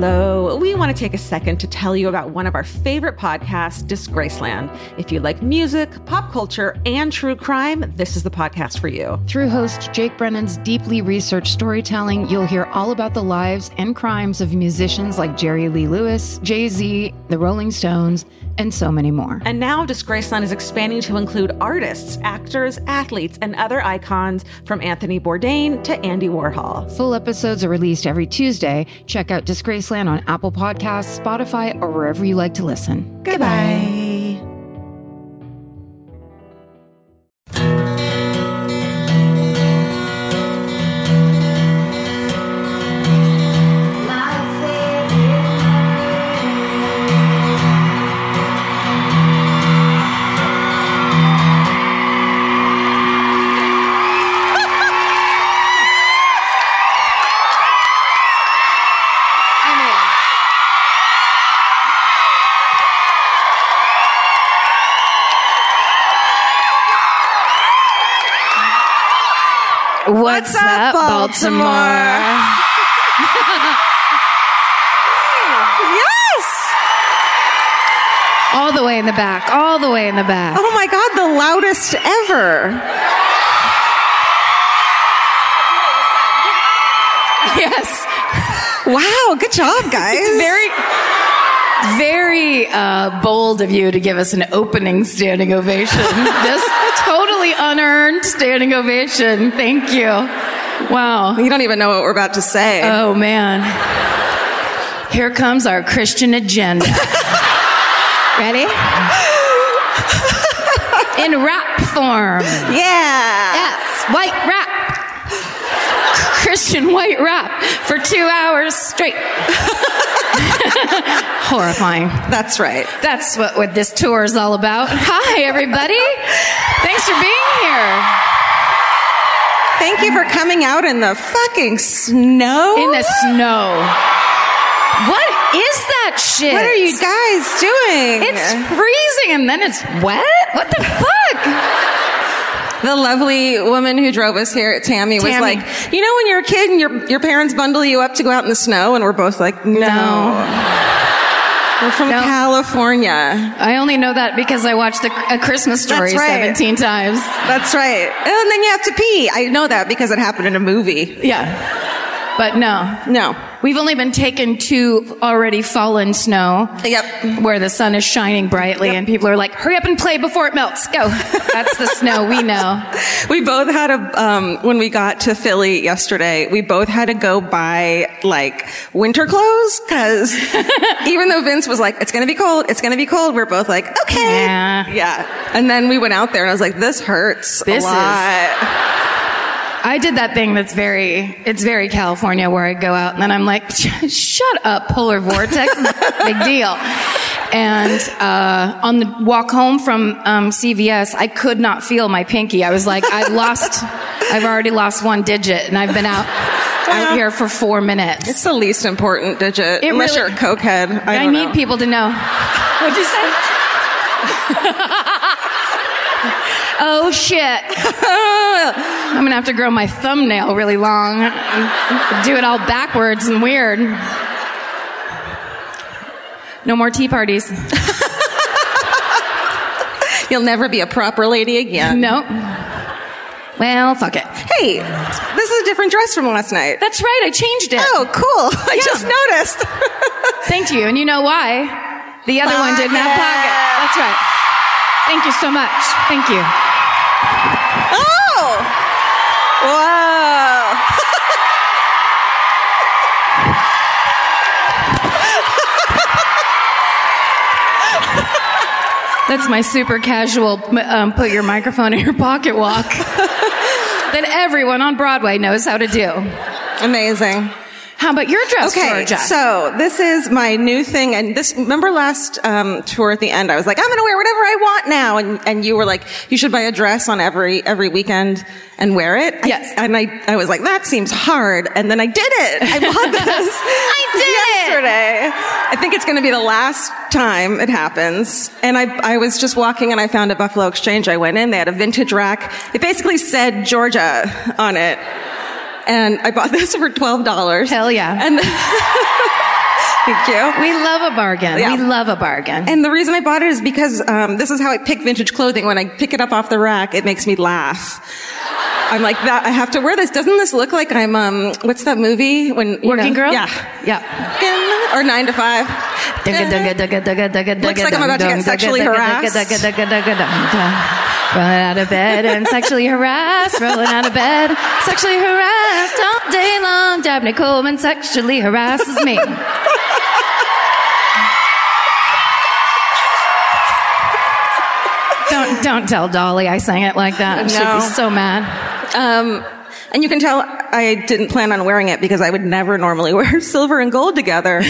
Hello. We want to take a second to tell you about one of our favorite podcasts, Disgraceland. If you like music, pop culture, and true crime, this is the podcast for you. Through host Jake Brennan's deeply researched storytelling, you'll hear all about the lives and crimes of musicians like Jerry Lee Lewis, Jay Z, the Rolling Stones, and so many more. And now Disgraceland is expanding to include artists, actors, athletes, and other icons from Anthony Bourdain to Andy Warhol. Full episodes are released every Tuesday. Check out Disgraceland on Apple Podcasts, Spotify, or wherever you like to listen. Goodbye. What's, up, Baltimore? Yes! all the way in the back, all the way in the back. Oh my God, the loudest ever. Yes. Wow, good job, guys. It's Very, very uh, bold of you to give us an opening standing ovation. Just totally unearned standing ovation. Thank you. Wow. You don't even know what we're about to say. Oh man. Here comes our Christian agenda. Ready? In rap form. yeah. Yes, white rap. Christian white rap for two hours straight. Horrifying. That's right. That's what, what this tour is all about. Hi, everybody. Thanks for being here. Thank you for coming out in the fucking snow. In the snow. What is that shit? what are you guys doing? It's freezing and then it's wet? What the fuck? The lovely woman who drove us here, Tammy, was Tammy. like, you know, when you're a kid and your your parents bundle you up to go out in the snow, and we're both like, no. We're from No. California. I only know that because I watched the, A Christmas Story right. 17 times. That's right. And then you have to pee. I know that because it happened in a movie. Yeah. But no. No. We've only been taken to already fallen snow. Yep. Where the sun is shining brightly and people are like, hurry up and play before it melts. Go. That's the snow we know. We both had a, um, when we got to Philly yesterday, we both had to go buy like winter clothes because even though Vince was like, it's going to be cold, it's going to be cold, we're both like, okay. Yeah. Yeah. And then we went out there and I was like, this hurts This a is- lot. I did that thing that's very, it's very California where I go out and then I'm like, shut up, polar vortex, big deal. And uh, on the walk home from um, CVS, I could not feel my pinky. I was like, I've lost, I've already lost one digit and I've been out, out here for four minutes. It's the least important digit. It unless really- you're a cokehead. I, I, need know. people to know. What'd you say? Oh shit. I'm gonna have to grow my thumbnail really long. and Do it all backwards and weird. No more tea parties. You'll never be a proper lady again. Nope. Well, fuck it. Hey, this is a different dress from last night. That's right, I changed it. Oh, cool. I Yeah. just noticed. Thank you. And you know why? The other one didn't have pockets. That's right. Thank you so much. Thank you. Oh! Whoa! That's my super casual um, put your microphone in your pocket walk that everyone on Broadway knows how to do. Amazing. How about your dress, Okay, Georgia? so this is my new thing, and this. Remember last um, tour at the end, I was like, I'm going to wear whatever I want now, and and you were like, you should buy a dress on every every weekend and wear it. I- Yes. and I I was like, that seems hard, and then I did it. I bought this. I did it! yesterday. I think it's going to be the last time it happens. And I I was just walking, and I found a Buffalo Exchange. I went in. They had a vintage rack. It basically said Georgia on it. And I bought this for twelve dollars. Hell yeah. And thank you. we love a bargain. Yeah. We love a bargain. And the reason I bought it is because um, this is how I pick vintage clothing. When I pick it up off the rack, it makes me laugh. I'm like that. I have to wear this. Doesn't this look like I'm um? What's that movie? When you Working know- girl? Yeah. Yeah. Or nine to five. Looks like I'm about to get sexually harassed. Rolling out of bed and sexually harassed. Rolling out of bed, sexually harassed all day long. Dabney Coleman sexually harasses me. Don't don't tell Dolly I sang it like that. She'd be so mad. Um, and you can tell I didn't plan on wearing it because I would never normally wear silver and gold together.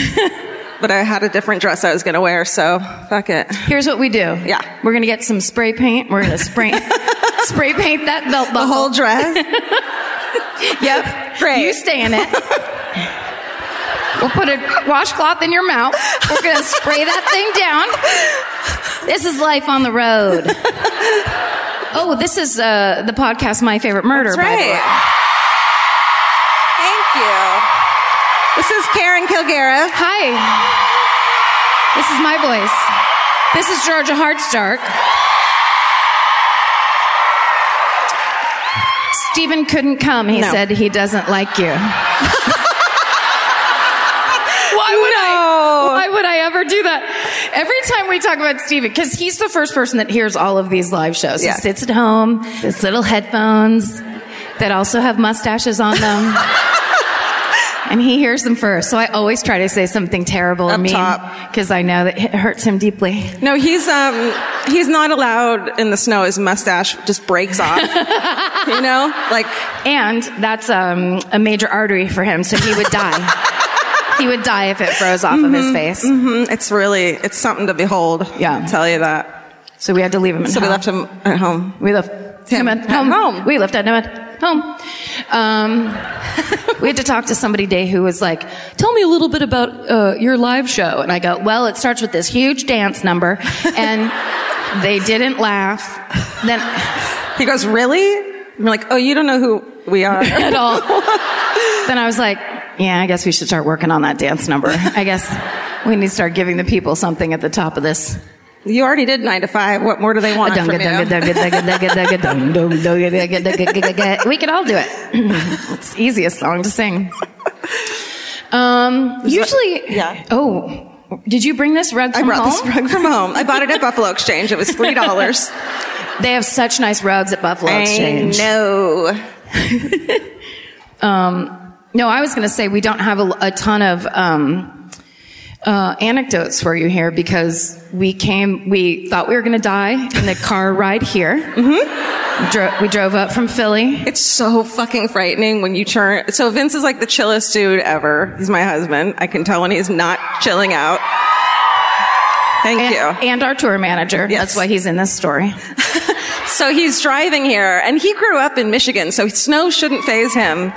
But I had a different dress I was going to wear, so fuck it. Here's what we do. Yeah. We're gonna get some spray paint. We're gonna spray spray paint that belt buckle. The whole dress. Yep. Great. You stay in it. We'll put a washcloth in your mouth. We're gonna spray that thing down. This is life on the road. Oh, this is uh, the podcast My Favorite Murder, That's by the way. right. Thank you. This is Karen Kilgariff. Hi. This is my voice. This is Georgia Hardstark. Stephen couldn't come. He No. said he doesn't like you. Why would I? Why would I ever do that? Every time we talk about Stephen, because he's the first person that hears all of these live shows. Yeah. He sits at home, his little headphones that also have mustaches on them. And he hears them first. So I always try to say something terrible or Up mean because I know that it hurts him deeply. No, he's um he's not allowed in the snow. His mustache just breaks off. you know, like And that's um, a major artery for him, so he would die. he would die if it froze off of his face. mm, it's really it's something to behold. Yeah. I'll tell you that. So we had to leave him at So we left him at home. We left Him him at at home. home. We left him at home. Um, we had to talk to somebody today who was like, "Tell me a little bit about uh, your live show." And I go, "Well, it starts with this huge dance number," and they didn't laugh. Then He goes, really? I'm like, oh, you don't know who we are. at all. then I was like, "Yeah, I guess we should start working on that dance number. I guess we need to start giving the people something at the top of this." You already did nine to five. What more do they want from you? We could all do it. it's the easiest song to sing. Um, usually, yeah. Oh, did you bring this rug I brought home? this rug from home. I bought it at Buffalo Exchange. It was three dollars. They have such nice rugs at Buffalo I Exchange. know. Um, no, I was going to say we don't have a, a ton of um, uh, anecdotes for you here because we came, we thought we were going to die in the car ride here. Mm-hmm. We, dro- we drove up from Philly. It's so fucking frightening when you turn. So Vince is like the chillest dude ever. He's my husband. I can tell when he's not chilling out. Thank And, you. and our tour manager. Yes. That's why he's in this story. So he's driving here, and he grew up in Michigan, so snow shouldn't faze him.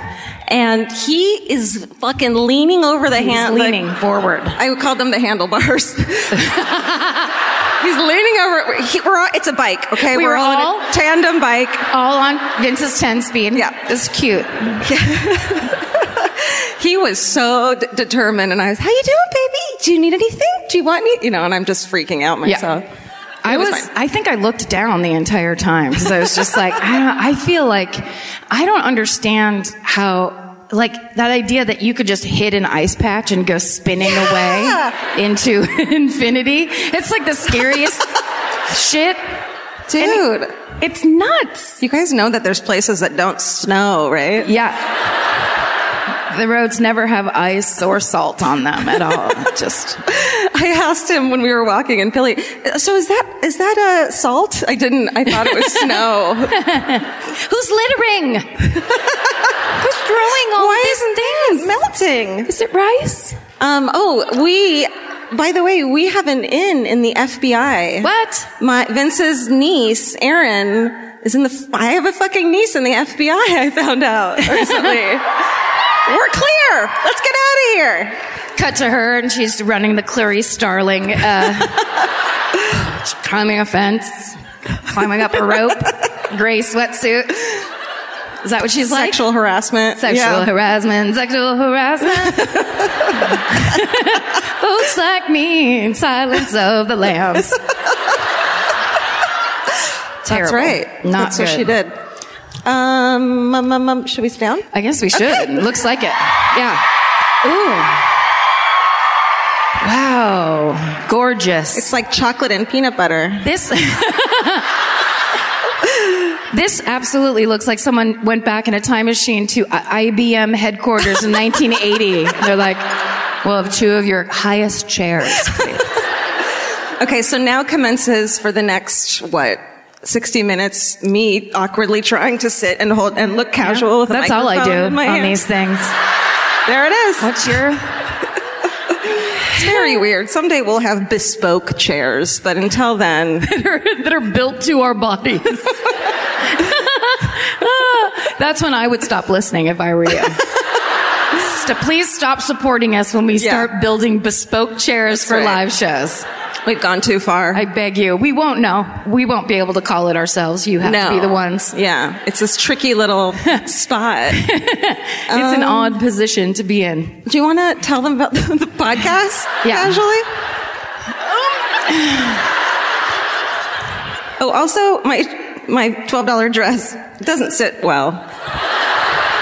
And he is fucking leaning over the He's hand. leaning like- forward. I called them the handlebars. He's leaning over. He, we're on, it's a bike, okay? We were all, all- in a tandem bike. All on Vince's 10 speed. Yeah. It's cute. He was so d- determined, and I was, "How you doing, baby? Do you need anything? Do you want me? You know, and I'm just freaking out myself. Yeah. I was. I think I looked down the entire time because I was just like, I don't, I feel like I don't understand how, like that idea that you could just hit an ice patch and go spinning Yeah. away into infinity. It's like the scariest shit. Dude, It's nuts. you guys know that there's places that don't snow, right? Yeah. The roads never have ice or salt on them at all. Just I asked him when we were walking in Philly. So is that is that uh, salt? I didn't. I thought it was snow. Who's littering? Who's throwing all Why these isn't things? melting? Is it rice? Um. Oh, we. By the way, we have an in in the FBI. What? My Vince's niece, Erin, is in the. I have a fucking niece in the FBI. I found out recently. We're clear. Let's get out of here. Cut to her, and she's running the Clarice Starling, uh, climbing a fence, climbing up a rope, gray sweatsuit. Is that what she's like? Sexual harassment. Sexual Yeah. harassment, sexual harassment. Folks like me in silence of the lambs. That's right. Not That's what she did. Um, um, um, um, should we sit down? I guess we should. Looks like it. Yeah. Ooh. Wow. Gorgeous. It's like chocolate and peanut butter. This This absolutely looks like someone went back in a time machine to IBM headquarters in 1980. They're like, "We'll have two of your highest chairs." please." Okay, so now commences for the next what? 60 minutes, me awkwardly trying to sit and hold and look casual with a That's all I do on hand. these things. There it is. What's your It's very weird. Someday we'll have bespoke chairs, but until then, that are built to our bodies? That's when I would stop listening if I were you. Please stop supporting us when we Yeah. start building bespoke chairs for right. live shows. We've gone too far. I beg you. We won't know. We won't be able to call it ourselves. You have no. to be the ones. Yeah, it's this tricky little spot. It's Um, an odd position to be in. Do you want to tell them about the, the podcast Yeah. casually? oh, also my my twelve dollar dress doesn't sit well.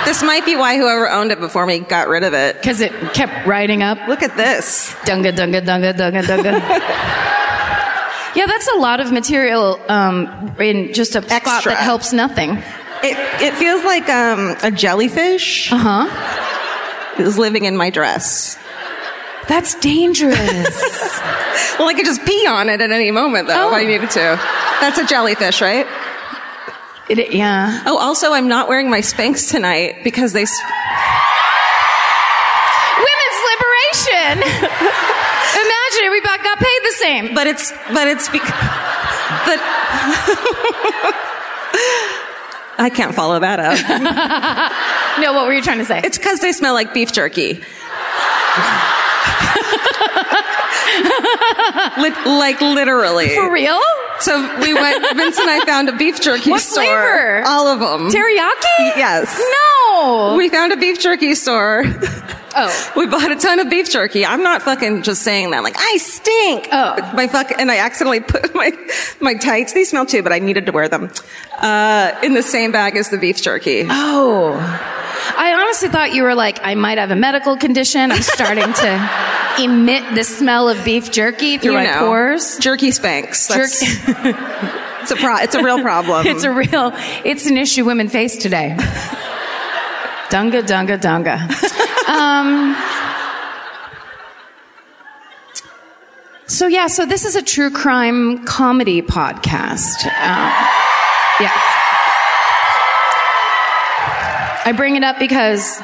This might be why whoever owned it before me got rid of it. Because it kept riding up. Look at this. Dunga, dunga, dunga, dunga, dunga. yeah, that's a lot of material um, in just a spot that helps nothing. It it feels like um, a jellyfish Uh huh. is living in my dress. That's dangerous. Well, I could just pee on it at any moment, though, if Oh. I needed to. That's a jellyfish, right? It- yeah. Oh, also, I'm not wearing my Spanx tonight because they. s- Women's liberation. Imagine if we both got paid the same. But it's but it's because. But I can't follow that up. No, what were you trying to say? It's because they smell like beef jerky. Like literally. For real? So we went. Vince and I found a beef jerky What store. flavor? All of them. Teriyaki? Yes. No. We found a beef jerky store. oh. We bought a ton of beef jerky. I'm not fucking just saying that. Like I stink. Oh. my fuck. And I accidentally put my my tights. They smell too, but I needed to wear them uh, in the same bag as the beef jerky. Oh. I honestly thought you were like, I might have a medical condition. I'm starting to emit the smell of beef jerky through You my know. pors. Jerky Spanx. Jerky. it's a pro- It's a real problem. It's a real, it's an issue women face today. Dunga, dunga, dunga. Um, so yeah, so this is a true crime comedy podcast. Um, yeah. I bring it up because,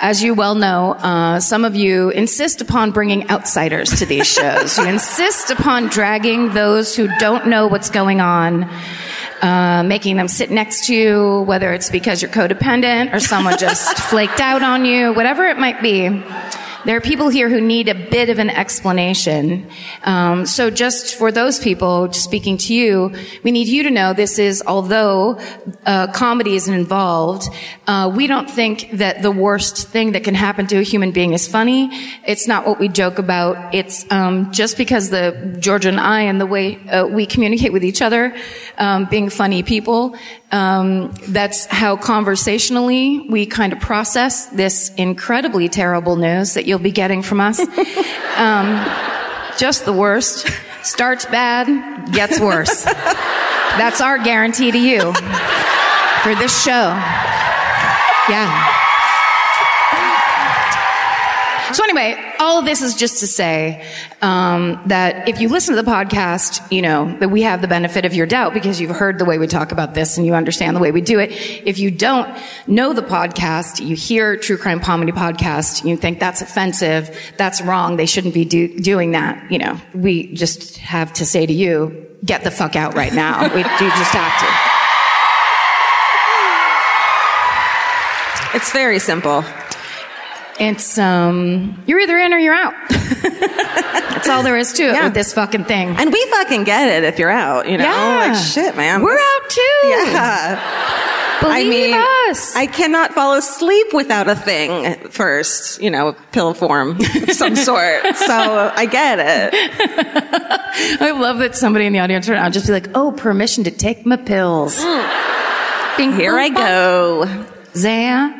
as you well know, uh, some of you insist upon bringing outsiders to these shows. you insist upon dragging those who don't know what's going on, uh, making them sit next to you, whether it's because you're codependent or someone just flaked out on you, whatever it might be. There are people here who need a bit of an explanation. Um, so just for those people, speaking to you, we need you to know this is, although uh, comedy is involved, uh, we don't think that the worst thing that can happen to a human being is funny. It's not what we joke about. It's um, just because the Georgia and I and the way uh, we communicate with each other, um, being funny people, um, that's how conversationally we kind of process this incredibly terrible news that you'll be getting from us. um, just the worst. Starts bad, gets worse. That's our guarantee to you for this show. Yeah. So anyway, all of this is just to say um, that if you listen to the podcast, you know that we have the benefit of your doubt because you've heard the way we talk about this and you understand the way we do it. If you don't know the podcast, you hear True Crime Comedy Podcast, you think that's offensive, that's wrong, they shouldn't be do- doing that. You know, we just have to say to you, get the fuck out right now. we do just have to. It's very simple. It's um, you're either in or you're out. That's all there is to it Yeah. with this fucking thing. And we fucking get it if you're out, you know? Yeah. Like, shit, man. We're out too. Yeah. Believe I mean, us. I cannot fall asleep without a thing first, you know, pill form of some sort. So I get it. I love that somebody in the audience right now just be like, "Oh, permission to take my pills." Bing, Here I go. Zan,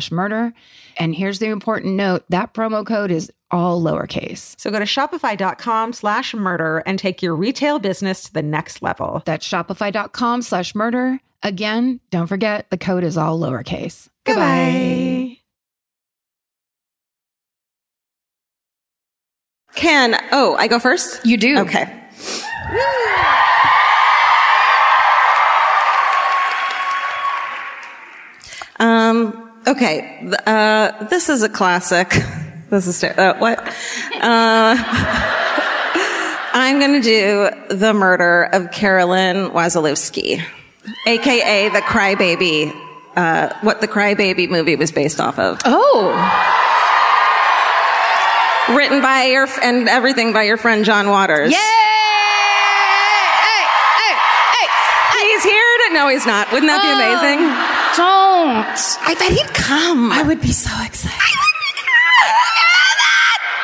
murder. And here's the important note that promo code is all lowercase. So go to shopify.com slash murder and take your retail business to the next level. That's shopify.com slash murder. Again, don't forget the code is all lowercase. Goodbye. Can, oh, I go first? You do. Okay. Um, okay. Uh, this is a classic. This is, ter- uh, what? Uh, I'm going to do the murder of Carolyn Wasilewski, aka the Crybaby, uh, what the Crybaby movie was based off of. Oh, Written by your, f- and everything by your friend John Waters. yay! Hey, hey, hey! He's here to, no, he's not. Wouldn't that be amazing? Don't. I bet he'd come. I would be so excited.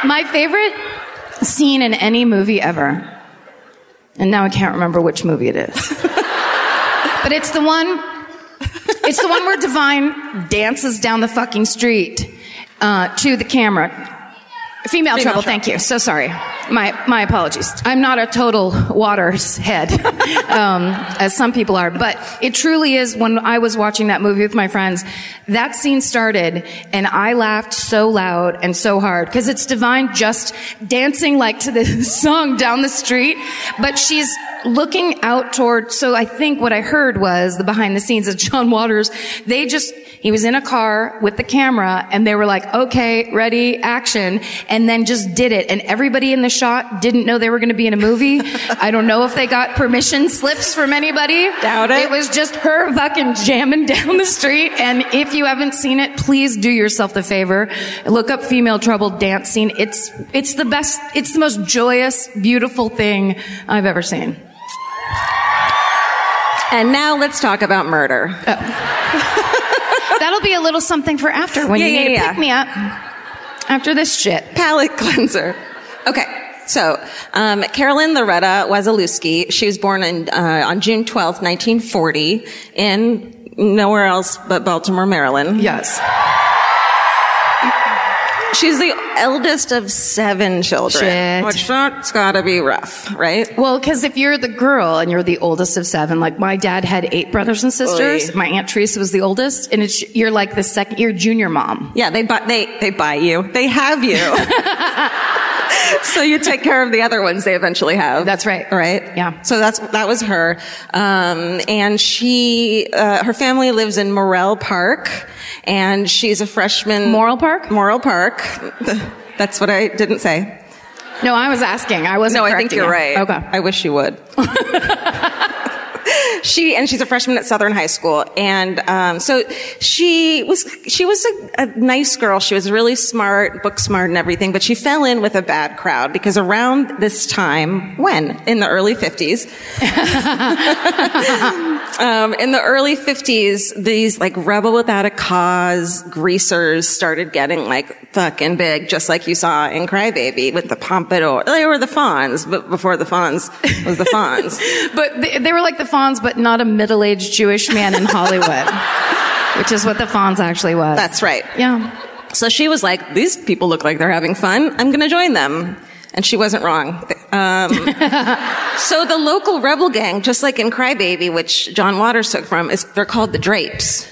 My favorite scene in any movie ever, and now I can't remember which movie it is, but it's the one. It's the one where Divine dances down the fucking street uh, to the camera. Female, trouble. Trouble. Thank you. So sorry. My my apologies. I'm not a total Waters head, um, as some people are, but it truly is. When I was watching that movie with my friends, that scene started, and I laughed so loud and so hard because it's Divine just dancing like to the song down the street, but she's looking out toward. So I think what I heard was the behind the scenes of John Waters. They just he was in a car with the camera and they were like, okay, ready, action. And then just did it. And everybody in the shot didn't know they were going to be in a movie. I don't know if they got permission slips from anybody. Doubt it. It was just her fucking jamming down the street. And if you haven't seen it, please do yourself the favor. Look up female trouble dance scene. It's, it's the best, it's the most joyous, beautiful thing I've ever seen. And now let's talk about murder. That'll be a little something for after when Yeah, you yeah, need to yeah. pick me up after this shit. palate cleanser. Okay. So, um, Carolyn Loretta Wasilewski, she was born in, uh, on June 12th, 1940 in nowhere else but Baltimore, Maryland. Yes. She's the eldest of seven children. Shit. Which that's gotta be rough, right? Well, because if you're the girl and you're the oldest of seven, like my dad had eight brothers and sisters. Oy. My aunt Teresa was the oldest, and it's you're like the second, you're junior mom. Yeah, they buy, they, they buy you. They have you. so you take care of the other ones they eventually have. That's right. Right? Yeah. So that's, that was her. Um, and she, uh, her family lives in Morrell Park and she's a freshman. Moral Park? Morrell Park. That's what I didn't say. No, I was asking. I wasn't. No, I think you're you. right. Okay. I wish you would. she and she's a freshman at Southern High School, and um, so she was she was a, a nice girl. She was really smart, book smart, and everything. But she fell in with a bad crowd because around this time, when in the early fifties, um, in the early 50s, these like rebel without a cause greasers started getting like fucking big, just like you saw in Crybaby with the pompadour. They were the Fonz, but before the Fonz was the Fonz. But they, they were like the Fonz, but not a middle-aged Jewish man in Hollywood, which is what the Fonz actually was. That's right. yeah. So she was like, these people look like they're having fun. I'm going to join them. And she wasn't wrong. Um, so the local rebel gang, just like in Crybaby, which John Waters took from, is they're called the Drapes.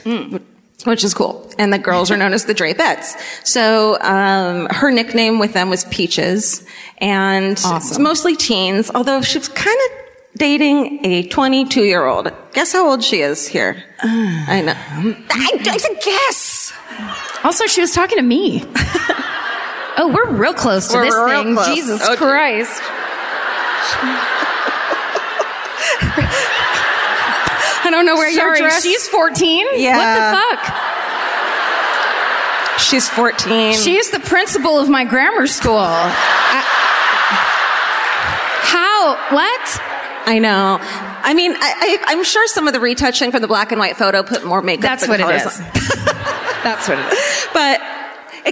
Which is cool. And the girls are known as the Drapettes. So, um, her nickname with them was Peaches. And it's mostly teens, although she was kind of dating a 22 year old. Guess how old she is here? I know. I, I said guess. Also, she was talking to me. oh, we're real close to We're this thing. close. Jesus Okay. Christ. I don't know where Sorry, you're dressed. she's 14? Yeah. What the fuck? She's 14. She's the principal of my grammar school. I- how? What? I know. I mean, I, I, I'm sure some of the retouching from the black and white photo put more makeup. That's what it is. That's what it is. But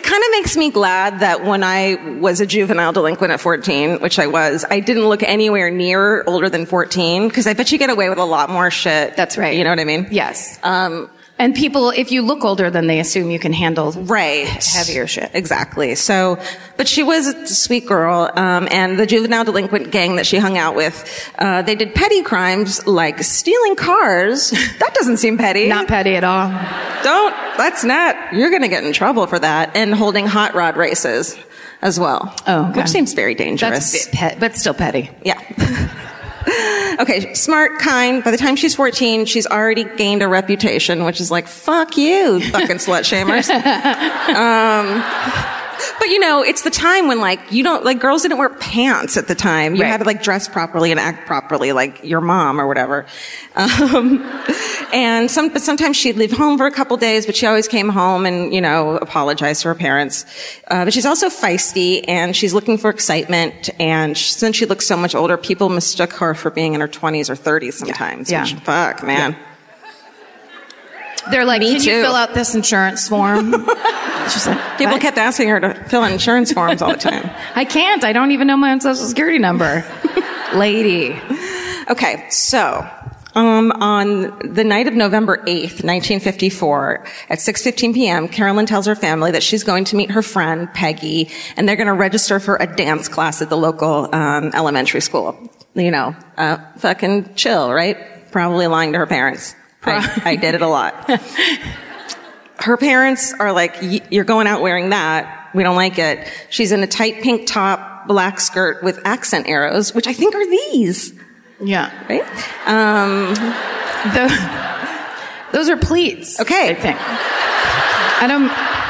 it kind of makes me glad that when I was a juvenile delinquent at 14, which I was, I didn't look anywhere near older than 14 because I bet you get away with a lot more shit. That's right. You know what I mean? Yes. Um, And people, if you look older, then they assume you can handle right. heavier shit. Exactly. So, but she was a sweet girl, um, and the juvenile delinquent gang that she hung out with, uh, they did petty crimes like stealing cars. That doesn't seem petty. Not petty at all. Don't. That's not. You're going to get in trouble for that. And holding hot rod races as well. Oh, okay. which seems very dangerous. That's a bit pet, but still petty. Yeah. okay, smart, kind. By the time she's 14, she's already gained a reputation, which is like, fuck you, fucking slut shamers. um, but you know, it's the time when like, you don't, like girls didn't wear pants at the time. You Right. had to like dress properly and act properly, like your mom or whatever. Um, and some, but sometimes she'd leave home for a couple days, but she always came home and, you know, apologized to her parents. Uh, but she's also feisty and she's looking for excitement. And sh since she looks so much older, people mistook her for being in her 20s or 30s sometimes. Yeah. Which, fuck, man. They're like, Me can too. you fill out this insurance form? She's like, People "What?" kept asking her to fill out insurance forms all the time. I can't. I don't even know my own social security number. Lady. Okay, so Um, on the night of November 8th, 1954, at 6.15 p.m., Carolyn tells her family that she's going to meet her friend, Peggy, and they're going to register for a dance class at the local um, elementary school. You know, uh, fucking chill, right? Probably lying to her parents. I, I did it a lot. her parents are like, you're going out wearing that. We don't like it. She's in a tight pink top, black skirt with accent arrows, which I think are these. Yeah. Right? Um, the, those are pleats. Okay. I think. I don't.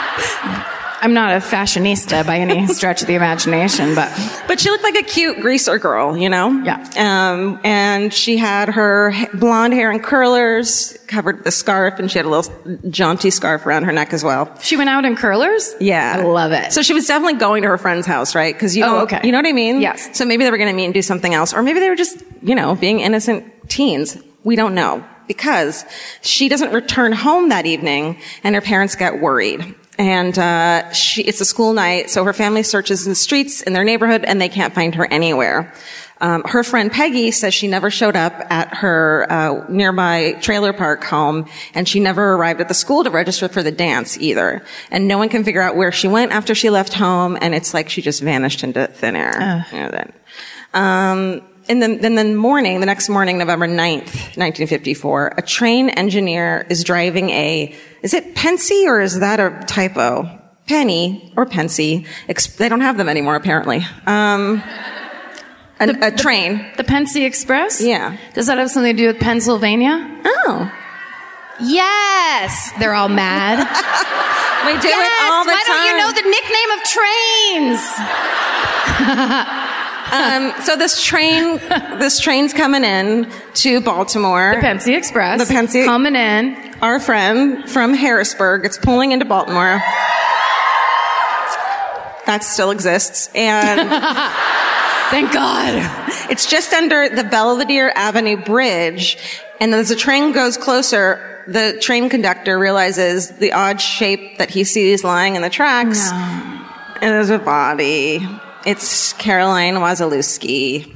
I'm not a fashionista by any stretch of the imagination, but but she looked like a cute greaser girl, you know. Yeah. Um, and she had her blonde hair in curlers, covered with a scarf, and she had a little jaunty scarf around her neck as well. She went out in curlers. Yeah, I love it. So she was definitely going to her friend's house, right? Because you, oh, know, okay. you know what I mean? Yes. So maybe they were going to meet and do something else, or maybe they were just, you know, being innocent teens. We don't know because she doesn't return home that evening, and her parents get worried. And uh, she, it's a school night, so her family searches in the streets in their neighborhood, and they can't find her anywhere. Um, her friend Peggy says she never showed up at her uh, nearby trailer park home, and she never arrived at the school to register for the dance either. And no one can figure out where she went after she left home, and it's like she just vanished into thin air. You know, that. Um, in the, in the morning, the next morning, November 9th, 1954, a train engineer is driving a, is it Pennsy or is that a typo? Penny or Pennsy. They don't have them anymore, apparently. Um, a, The- a train. The Pennsy Express? Yeah. Does that have something to do with Pennsylvania? Oh. Yes. They're all mad. We do yes. it all the Why time. don't you know the nickname of trains? Um, so this train, this train's coming in to Baltimore. The Pennsy Express. The Pennsy- Coming in. Our friend from Harrisburg, it's pulling into Baltimore. That still exists. And Thank God. it's just under the Belvedere Avenue Bridge. And as the train goes closer, the train conductor realizes the odd shape that he sees lying in the tracks. And there's a body. It's Caroline Wasilewski.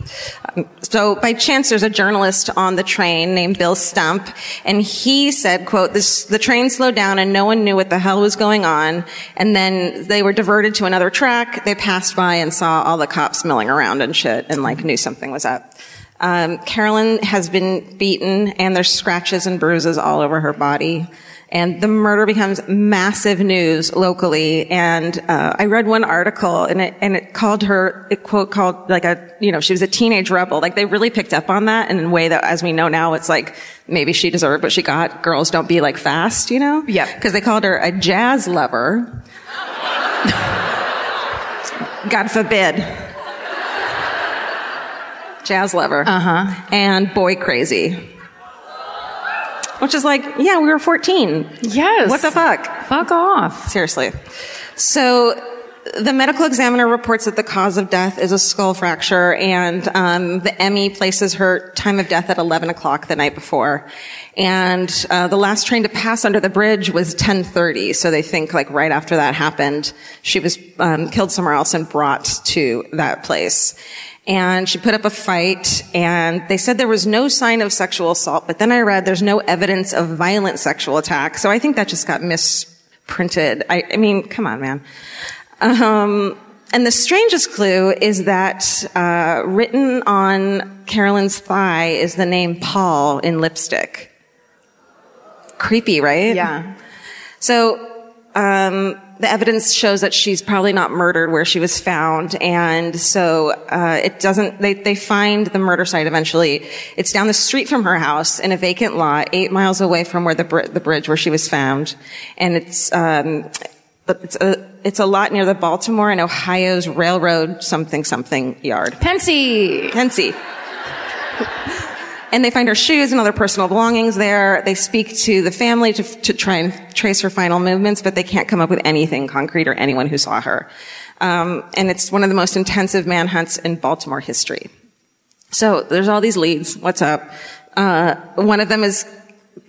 So by chance, there's a journalist on the train named Bill Stump, and he said, quote, this, the train slowed down and no one knew what the hell was going on. And then they were diverted to another track. They passed by and saw all the cops milling around and shit and like knew something was up. Um, Carolyn has been beaten and there's scratches and bruises all over her body. And the murder becomes massive news locally. And uh, I read one article, and it and it called her, it quote called like a, you know, she was a teenage rebel. Like they really picked up on that in a way that, as we know now, it's like maybe she deserved what she got. Girls don't be like fast, you know? Yep. Because they called her a jazz lover. God forbid. Jazz lover. Uh huh. And boy crazy. Which is like, yeah, we were 14. Yes. What the fuck? Fuck off. Seriously. So, the medical examiner reports that the cause of death is a skull fracture, and um, the ME places her time of death at 11 o'clock the night before. And uh, the last train to pass under the bridge was 10:30, so they think like right after that happened, she was um, killed somewhere else and brought to that place. And she put up a fight, and they said there was no sign of sexual assault. But then I read there's no evidence of violent sexual attack, so I think that just got misprinted. I, I mean, come on, man. Um, and the strangest clue is that uh, written on Carolyn's thigh is the name Paul in lipstick. Creepy, right? Yeah. So um, the evidence shows that she's probably not murdered where she was found, and so uh, it doesn't. They they find the murder site eventually. It's down the street from her house in a vacant lot, eight miles away from where the br- the bridge where she was found, and it's. Um, it's a, it's a lot near the Baltimore and Ohio's railroad something something yard. Pennsy. Pennsy. And they find her shoes and other personal belongings there. They speak to the family to, to try and trace her final movements, but they can't come up with anything concrete or anyone who saw her. Um, and it's one of the most intensive manhunts in Baltimore history. So there's all these leads. What's up? Uh, one of them is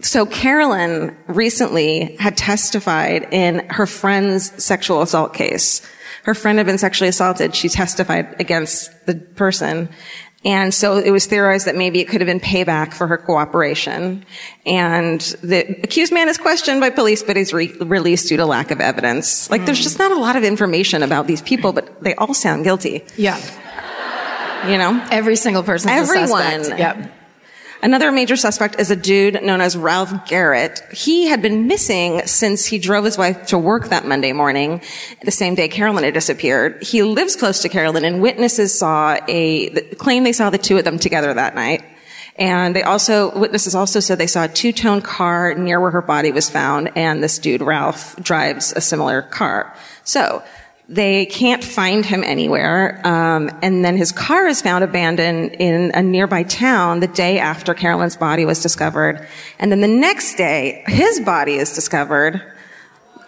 so Carolyn recently had testified in her friend's sexual assault case. Her friend had been sexually assaulted. She testified against the person. And so it was theorized that maybe it could have been payback for her cooperation. And the accused man is questioned by police, but he's re- released due to lack of evidence. Like, there's just not a lot of information about these people, but they all sound guilty. Yeah. You know? Every single person. Everyone. Yep. Another major suspect is a dude known as Ralph Garrett. He had been missing since he drove his wife to work that Monday morning, the same day Carolyn had disappeared. He lives close to Carolyn and witnesses saw a, claim they saw the two of them together that night. And they also, witnesses also said they saw a two-tone car near where her body was found, and this dude, Ralph, drives a similar car. So, they can't find him anywhere, um, and then his car is found abandoned in a nearby town the day after Carolyn's body was discovered. And then the next day, his body is discovered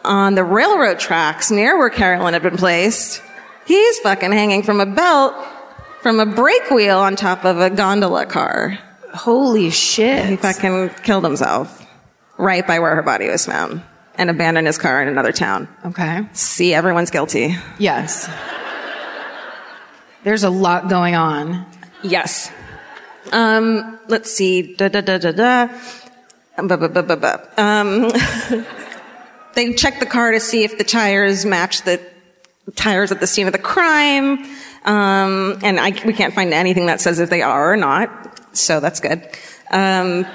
on the railroad tracks near where Carolyn had been placed. He's fucking hanging from a belt from a brake wheel on top of a gondola car. Holy shit. He fucking killed himself right by where her body was found and abandon his car in another town. Okay. See, everyone's guilty. Yes. There's a lot going on. Yes. Um, let's see. Da da da da da. Ba, ba, ba, ba, ba. Um, they check the car to see if the tires match the tires at the scene of the crime. Um, and I, we can't find anything that says if they are or not. So that's good. Um,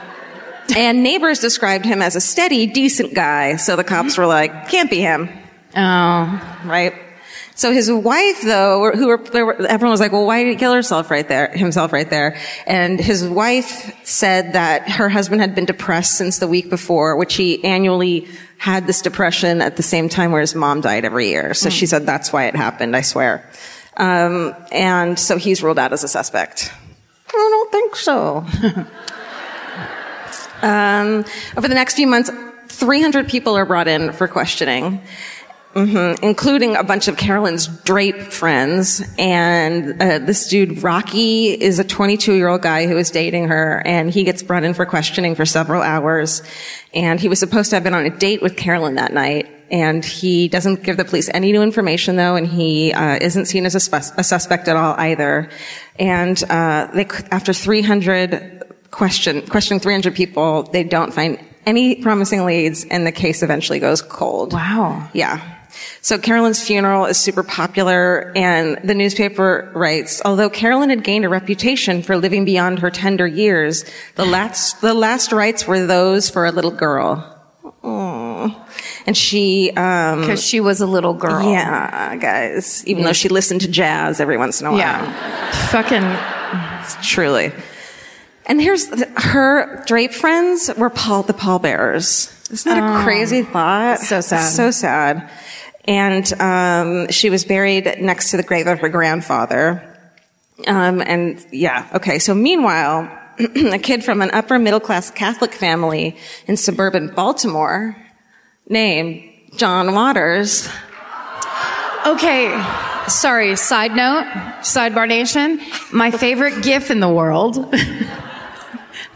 and neighbors described him as a steady, decent guy. So the cops were like, can't be him. Oh. Right? So his wife, though, who were, were, everyone was like, well, why did he kill herself right there, himself right there? And his wife said that her husband had been depressed since the week before, which he annually had this depression at the same time where his mom died every year. So mm. she said that's why it happened, I swear. Um, and so he's ruled out as a suspect. I don't think so. um, over the next few months, 300 people are brought in for questioning. Mm-hmm. including a bunch of Carolyn's drape friends. And uh, this dude, Rocky, is a 22 year old guy who is dating her, and he gets brought in for questioning for several hours. And he was supposed to have been on a date with Carolyn that night. And he doesn't give the police any new information, though, and he uh, isn't seen as a, a, suspect at all either. And uh, they, after 300 question, questioning 300 people, they don't find any promising leads, and the case eventually goes cold. Wow. Yeah. So Carolyn's funeral is super popular and the newspaper writes, although Carolyn had gained a reputation for living beyond her tender years, the last, the last rites were those for a little girl. Aww. And she, um, Cause she was a little girl. Yeah, guys. Even yeah. though she listened to jazz every once in a while. Yeah. Fucking. Truly. And here's the, her drape friends were Paul, the pallbearers. Isn't that oh, a crazy thought? So sad. So sad. And um, she was buried next to the grave of her grandfather. Um, and yeah, okay. So meanwhile, a kid from an upper middle class Catholic family in suburban Baltimore named John Waters. Okay. Sorry, side note, sidebar nation. My favorite GIF in the world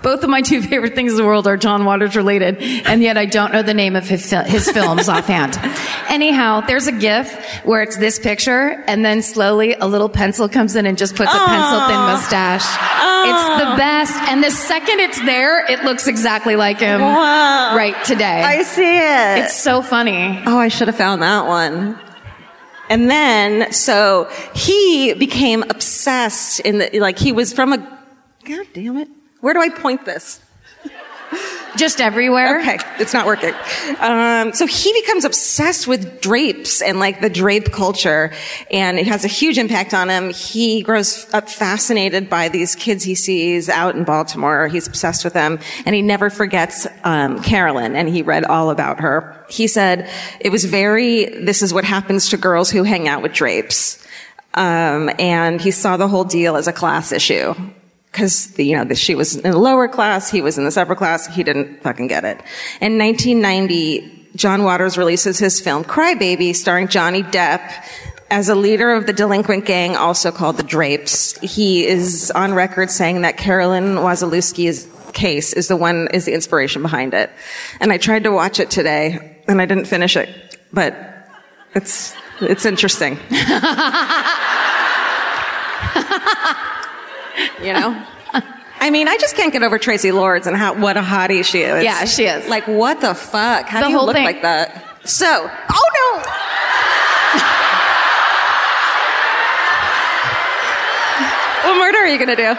Both of my two favorite things in the world are John Waters related, and yet I don't know the name of his, his films offhand. Anyhow, there's a GIF where it's this picture, and then slowly a little pencil comes in and just puts a pencil thin mustache. It's the best, and the second it's there, it looks exactly like him wow. right today. I see it. It's so funny. Oh, I should have found that one. And then, so he became obsessed in the, like, he was from a, God damn it. Where do I point this? Just everywhere. Okay, it's not working. Um, so he becomes obsessed with drapes and like the drape culture, and it has a huge impact on him. He grows up fascinated by these kids he sees out in Baltimore. He's obsessed with them, and he never forgets um, Carolyn. And he read all about her. He said it was very. This is what happens to girls who hang out with drapes. Um, and he saw the whole deal as a class issue because you know she was in the lower class, he was in the upper class. He didn't fucking get it. In 1990, John Waters releases his film Crybaby, starring Johnny Depp as a leader of the delinquent gang, also called the Drapes. He is on record saying that Carolyn Wasilewski's case is the one is the inspiration behind it. And I tried to watch it today, and I didn't finish it, but it's it's interesting. You know? I mean, I just can't get over Traci Lords and how what a hottie she is. Yeah, she is. Like, what the fuck? How The do you look thing- like that? So, oh no! what murder are you gonna do?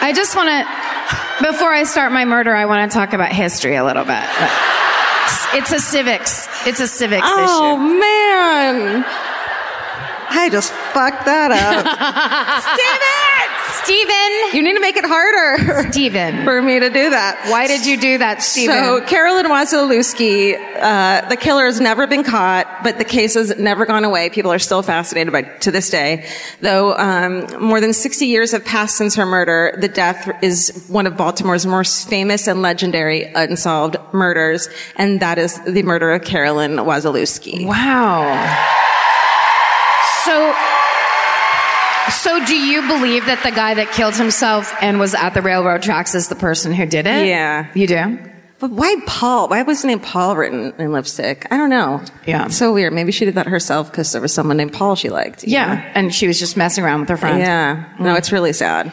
I just want to, before I start my murder, I want to talk about history a little bit. It's a civics. It's a civics Oh issue. man, I just fucked that up. Steven! you need to make it harder Steven. for me to do that. Why did you do that, Steven? So Carolyn Wasilewski, uh, the killer has never been caught, but the case has never gone away. People are still fascinated by to this day. Though um, more than 60 years have passed since her murder, the death is one of Baltimore's most famous and legendary unsolved murders, and that is the murder of Carolyn Wasilewski. wow. So, so do you believe that the guy that killed himself and was at the railroad tracks is the person who did it? Yeah. You do? But why Paul? Why was the name Paul written in lipstick? I don't know. Yeah. It's so weird. Maybe she did that herself because there was someone named Paul she liked. you know? Yeah. And she was just messing around with her friend. Yeah. No, it's really sad.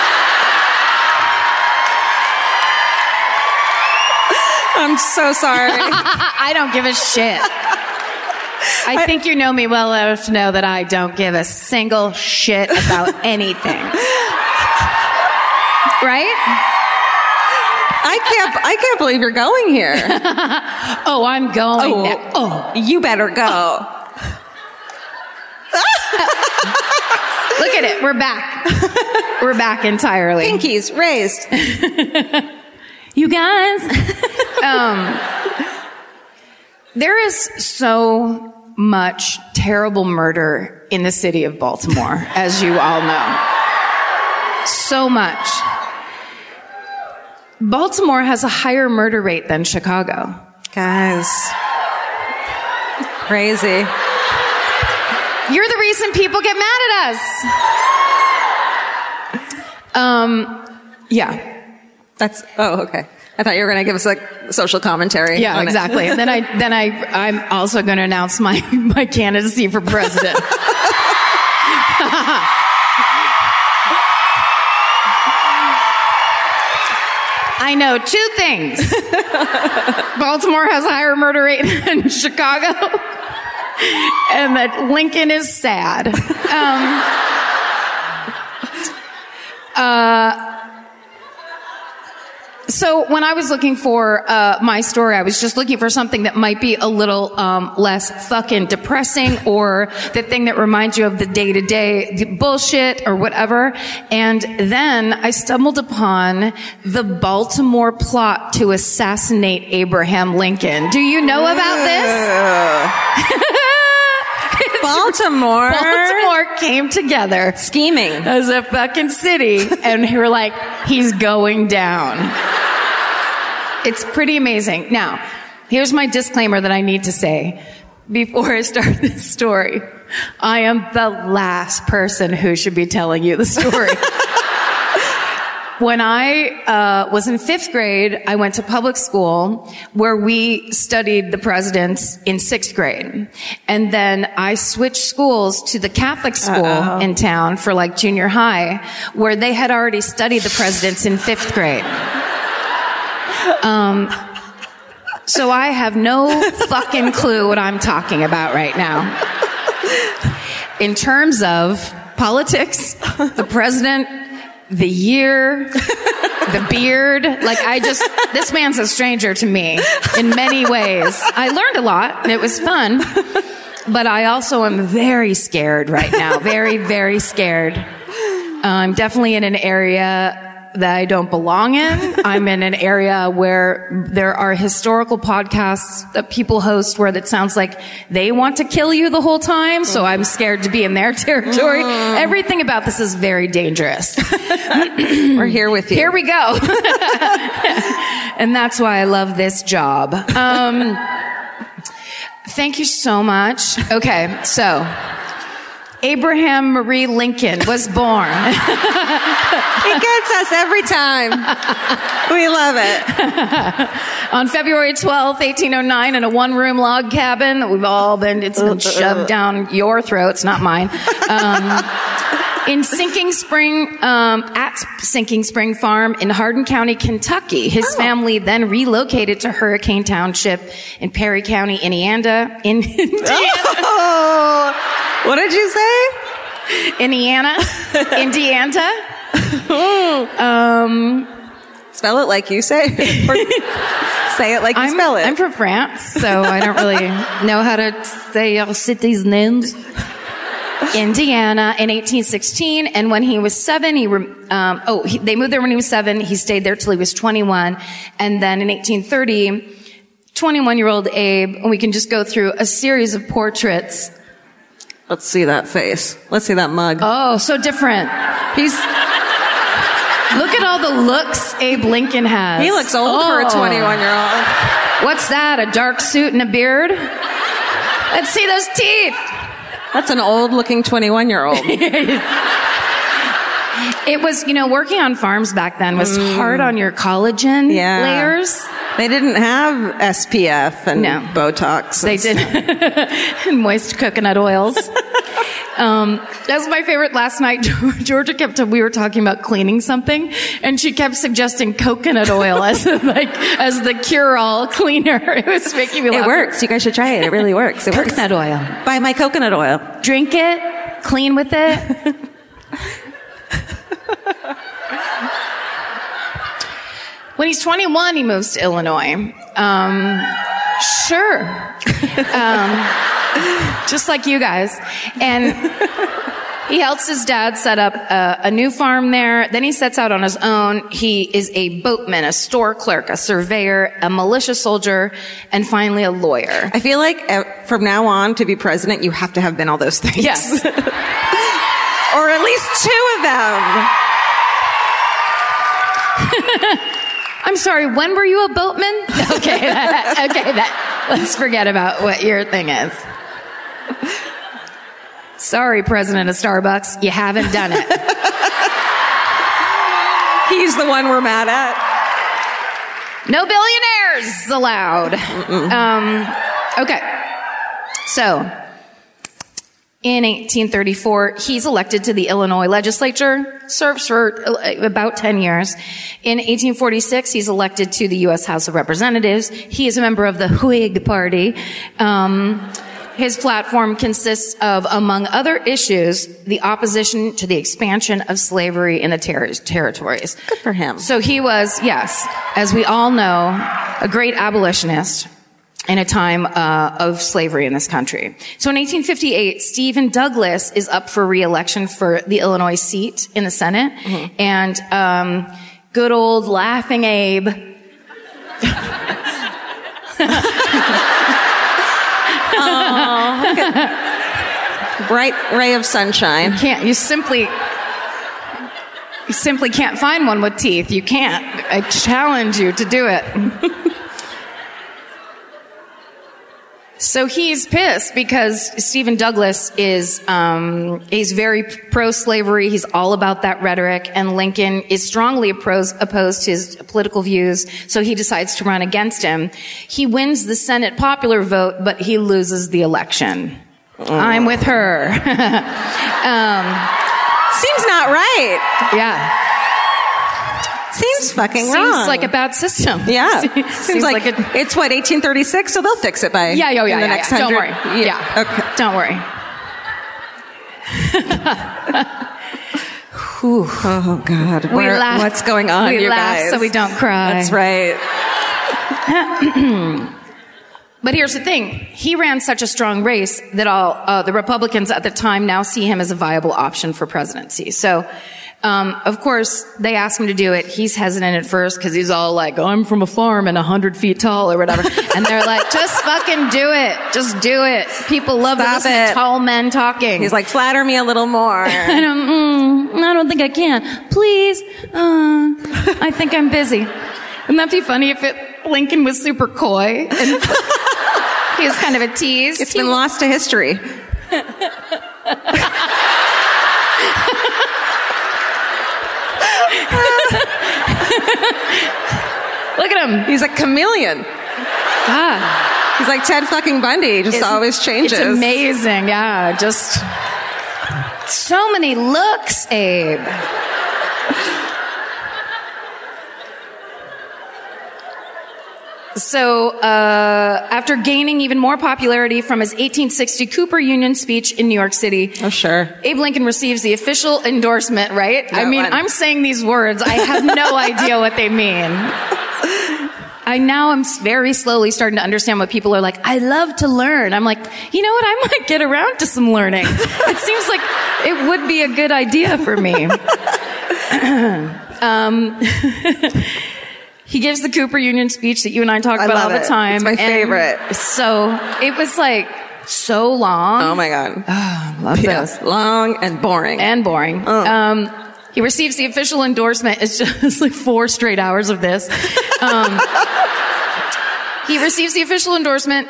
I'm so sorry. I don't give a shit. I think you know me well enough to know that I don't give a single shit about anything. Right? I can't. I can't believe you're going here. Oh, I'm going. Oh. now. oh, You better go. look at it. We're back. We're back entirely. Pinkies raised. You guys. Um, there is so much terrible murder in the city of Baltimore, as you all know. So much. Baltimore has a higher murder rate than Chicago. Guys, crazy. You're the reason people get mad at us. Um, yeah. That's. Oh, okay. I thought you were going to give us like social commentary. Yeah, exactly. and then I then I I'm also going to announce my my candidacy for president. I know two things. Baltimore has a higher murder rate than Chicago, and that Lincoln is sad. Um, uh, so when I was looking for uh, my story, I was just looking for something that might be a little um, less fucking depressing, or the thing that reminds you of the day to day bullshit or whatever. And then I stumbled upon the Baltimore plot to assassinate Abraham Lincoln. Do you know about this? Baltimore. Baltimore came together Scheming. as a fucking city and we were like, he's going down. It's pretty amazing. Now, here's my disclaimer that I need to say before I start this story. I am the last person who should be telling you the story. when I uh, was in fifth grade, I went to public school where we studied the presidents in sixth grade. And then I switched schools to the Catholic school in town for like junior high, where they had already studied the presidents in fifth grade. Um, so I have no fucking clue what I'm talking about right now. In terms of politics, the president, the year, the beard. Like I just, this man's a stranger to me in many ways. I learned a lot and it was fun, but I also am very scared right now. Very, very scared. Uh, I'm definitely in an area that I don't belong in. I'm in an area where there are historical podcasts that people host where it sounds like they want to kill you the whole time. So I'm scared to be in their territory. Everything about this is very dangerous. We're here with you. Here we go. and that's why I love this job. Um, thank you so much. Okay, so Abraham Marie Lincoln was born. It gets us every time. We love it. on February 12th, 1809, in a one room log cabin that we've all been, it's been shoved down your throats, not mine. Um, in Sinking Spring, um, at Sinking Spring Farm in Hardin County, Kentucky. His family then relocated to Hurricane Township in Perry County, Indiana. In Indiana. Oh, what did you say? Indiana. Indiana. Um, Spell it like you say. Or say it like you I'm, spell it. I'm from France, so I don't really know how to say our cities' names. Indiana in 1816, and when he was seven, he re- um, oh he, they moved there when he was seven. He stayed there till he was 21, and then in 1830, 21 year old Abe. And we can just go through a series of portraits. Let's see that face. Let's see that mug. Oh, so different. He's Look at all the looks Abe Lincoln has. he looks old for a Oh. 21 year old. What's that? A dark suit and a beard? Let's see those teeth. That's an old looking 21 year old. It was, you know, working on farms back then was hard on your collagen Mm. Yeah. layers. They didn't have SPF and No. Botox. They did and moist coconut oils. Um, that was my favorite last night. Georgia kept, we were talking about cleaning something and she kept suggesting coconut oil as like, as the cure all cleaner. It was making me laugh. It works. You guys should try it. It really works. It works. Coconut oil. Buy my coconut oil. Drink it, clean with it. When he's 21, he moves to Illinois. Um, sure. Um, just like you guys. And he helps his dad set up a, a new farm there. Then he sets out on his own. He is a boatman, a store clerk, a surveyor, a militia soldier, and finally a lawyer. I feel like uh, from now on to be president, you have to have been all those things. Yes. or at least two of them. I'm sorry, when were you a boatman? Okay, that, okay, that, let's forget about what your thing is. Sorry, president of Starbucks, you haven't done it. He's the one we're mad at. No billionaires allowed. Um, okay. So, in 1834, he's elected to the Illinois legislature, serves for uh, about 10 years. In 1846, he's elected to the U.S. House of Representatives. He is a member of the Whig Party. Um, his platform consists of, among other issues, the opposition to the expansion of slavery in the ter- territories. Good for him. So he was, yes, as we all know, a great abolitionist in a time uh, of slavery in this country. So in 1858, Stephen Douglas is up for reelection for the Illinois seat in the Senate, and um, good old laughing Abe. Bright ray of sunshine. Can't you simply? You simply can't find one with teeth. You can't. I challenge you to do it. So he's pissed because Stephen Douglas is um, he's very pro-slavery. He's all about that rhetoric, and Lincoln is strongly opposed, opposed to his political views. So he decides to run against him. He wins the Senate popular vote, but he loses the election. I'm with her. um, Seems not right. yeah, Seems fucking seems wrong. like a bad system. yeah. seems, Seems, like, a it's what 1836, so they'll fix it by yeah, yeah, yeah, in the yeah, next yeah. Don't worry. Yeah, Okay. don't worry. Oh God. We Where- laugh. What's going on, We you laugh guys? so we don't cry. That's right. But here's the thing: he ran such a strong race that all uh, the Republicans at the time now see him as a viable option for presidency. So. Um, of course, they ask him to do it. He's hesitant at first because he's all like, "I'm from a farm and a hundred feet tall" or whatever. and they're like, "Just fucking do it. Just do it. People love to Stop listen it." to tall men talking." He's like, flatter me a little more. I don't, mm, I don't think I can. Please. Uh, I think I'm busy. Wouldn't that be funny if it, Lincoln was super coy and he was kind of a tease? It's been lost to history. Look at him. He's a chameleon. God. He's like Ted fucking Bundy. He just It's- always changes. It's amazing. Yeah. Just so many looks, Abe. So, uh, after gaining even more popularity from his 1860 Cooper Union speech in New York City, Oh, sure. Abe Lincoln receives the official endorsement, right? I mean, one. I'm saying these words. I have no idea what they mean. I now am very slowly starting to understand what people are like. I love to learn. I'm like, you know what? I might get around to some learning. it seems like it would be a good idea for me. um, he gives the Cooper Union speech that you and I talk I about all love the it. time. It's my and favorite. So it was like so long. Oh my God. Love Yeah. those Long and boring. and boring. Oh. Um, he receives the official endorsement. It's just like four straight hours of this. Um, he receives the official endorsement.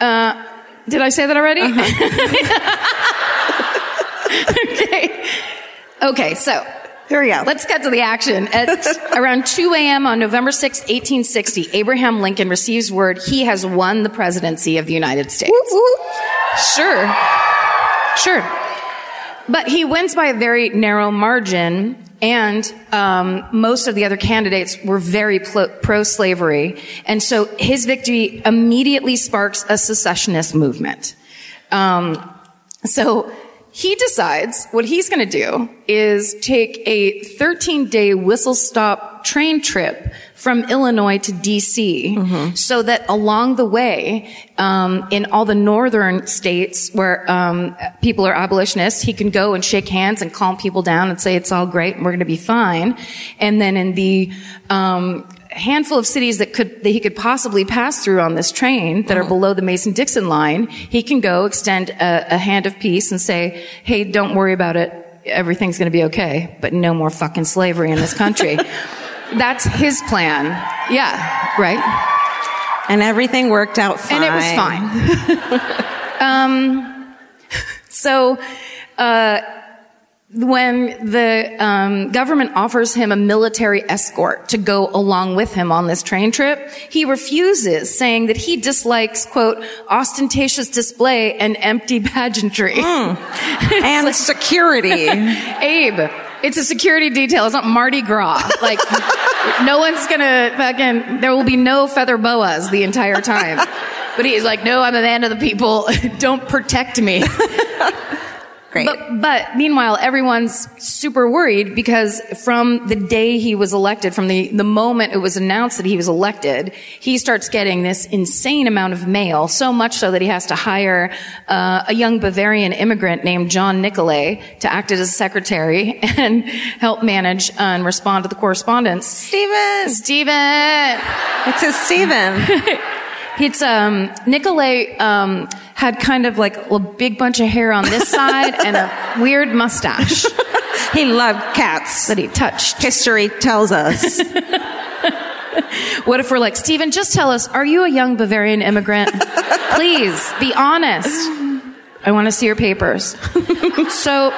Uh, did I say that already? okay. Okay, so Here we go. let's cut to the action. At around 2 a.m. on November 6, 1860, Abraham Lincoln receives word he has won the presidency of the United States. Sure. Sure. But he wins by a very narrow margin, and um, most of the other candidates were very pl- pro-slavery, and so his victory immediately sparks a secessionist movement. Um, so he decides what he's going to do is take a 13 day whistle stop train trip from Illinois to DC so that along the way, um, in all the northern states where um, people are abolitionists, he can go and shake hands and calm people down and say it's all great and we're going to be fine. And then in the um, handful of cities that could that he could possibly pass through on this train that are below the Mason-Dixon line, he can go extend a, a hand of peace and say, "Hey, don't worry about it. Everything's going to be okay, but no more fucking slavery in this country." That's his plan. Yeah, right. and everything worked out fine. And it was fine. um, so, uh, when the um, government offers him a military escort to go along with him on this train trip, he refuses, saying that he dislikes, quote, ostentatious display and empty pageantry. and security. Abe, it's a security detail. It's not Mardi Gras. Like, no one's gonna fucking, there will be no feather boas the entire time. But he's like, no, I'm a man of the people. Don't protect me. Great. But, but meanwhile, everyone's super worried because from the day he was elected, from the, the moment it was announced that he was elected, he starts getting this insane amount of mail, so much so that he has to hire uh, a young Bavarian immigrant named John Nicolay to act as his secretary and help manage and respond to the correspondence. Steven. Steven! It says Steven. It's um Nicolay um had kind of like a big bunch of hair on this side and a weird mustache he loved cats. that he touched. History tells us. what if we're like, Steven, just tell us, are you a young Bavarian immigrant? Please be honest. I want to see your papers. so,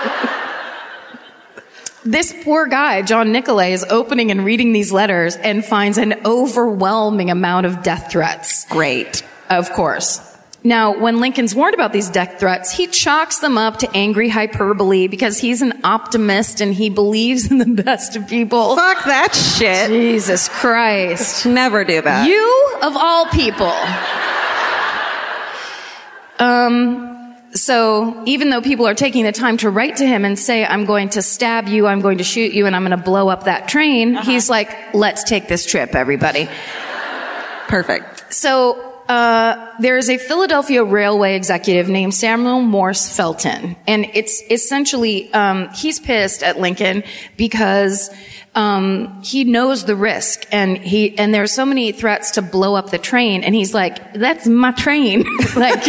this poor guy, John Nicolay, is opening and reading these letters and finds an overwhelming amount of death threats. Great. Of course. Now, when Lincoln's warned about these death threats, he chalks them up to angry hyperbole because he's an optimist and he believes in the best of people. Fuck that shit. Jesus Christ. Never do that. You, of all people. Um, so even though people are taking the time to write to him and say, I'm going to stab you, I'm going to shoot you, and I'm going to blow up that train, uh-huh. he's like, let's take this trip, everybody. Perfect. So uh, there is a Philadelphia railway executive named Samuel Morse Felton, and it's essentially um, he's pissed at Lincoln because um, he knows the risk, and he and there are so many threats to blow up the train, and he's like, "That's my train, like."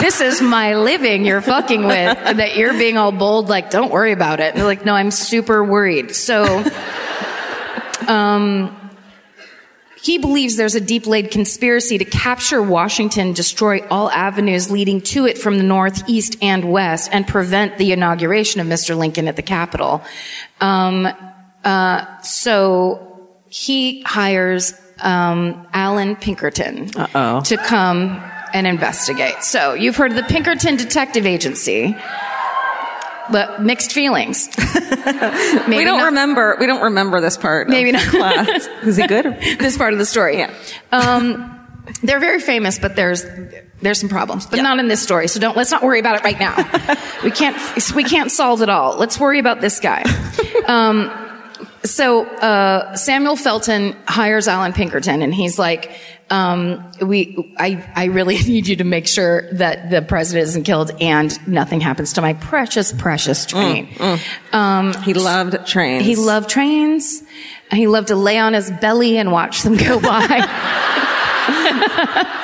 this is my living you're fucking with that you're being all bold like don't worry about it. And they're like no i'm super worried. So um he believes there's a deep laid conspiracy to capture Washington, destroy all avenues leading to it from the north, east, and west, and prevent the inauguration of Mr. Lincoln at the Capitol. Um, uh, so he hires um, Allan Pinkerton Uh-oh. to come and investigate. So you've heard of the Pinkerton Detective Agency. But mixed feelings. Maybe we don't not- remember. We don't remember this part. Maybe of not. class. Is he good? this part of the story. Yeah. Um, they're very famous, but there's there's some problems, but not in this story. So don't let's not worry about it right now. we can't we can't solve it all. Let's worry about this guy. Um, so uh, Samuel Felton hires Allan Pinkerton, and he's like, um, "We, I, I really need you to make sure that the president isn't killed and nothing happens to my precious, precious train." Um, He loved trains. he loved trains. He loved to lay on his belly and watch them go by.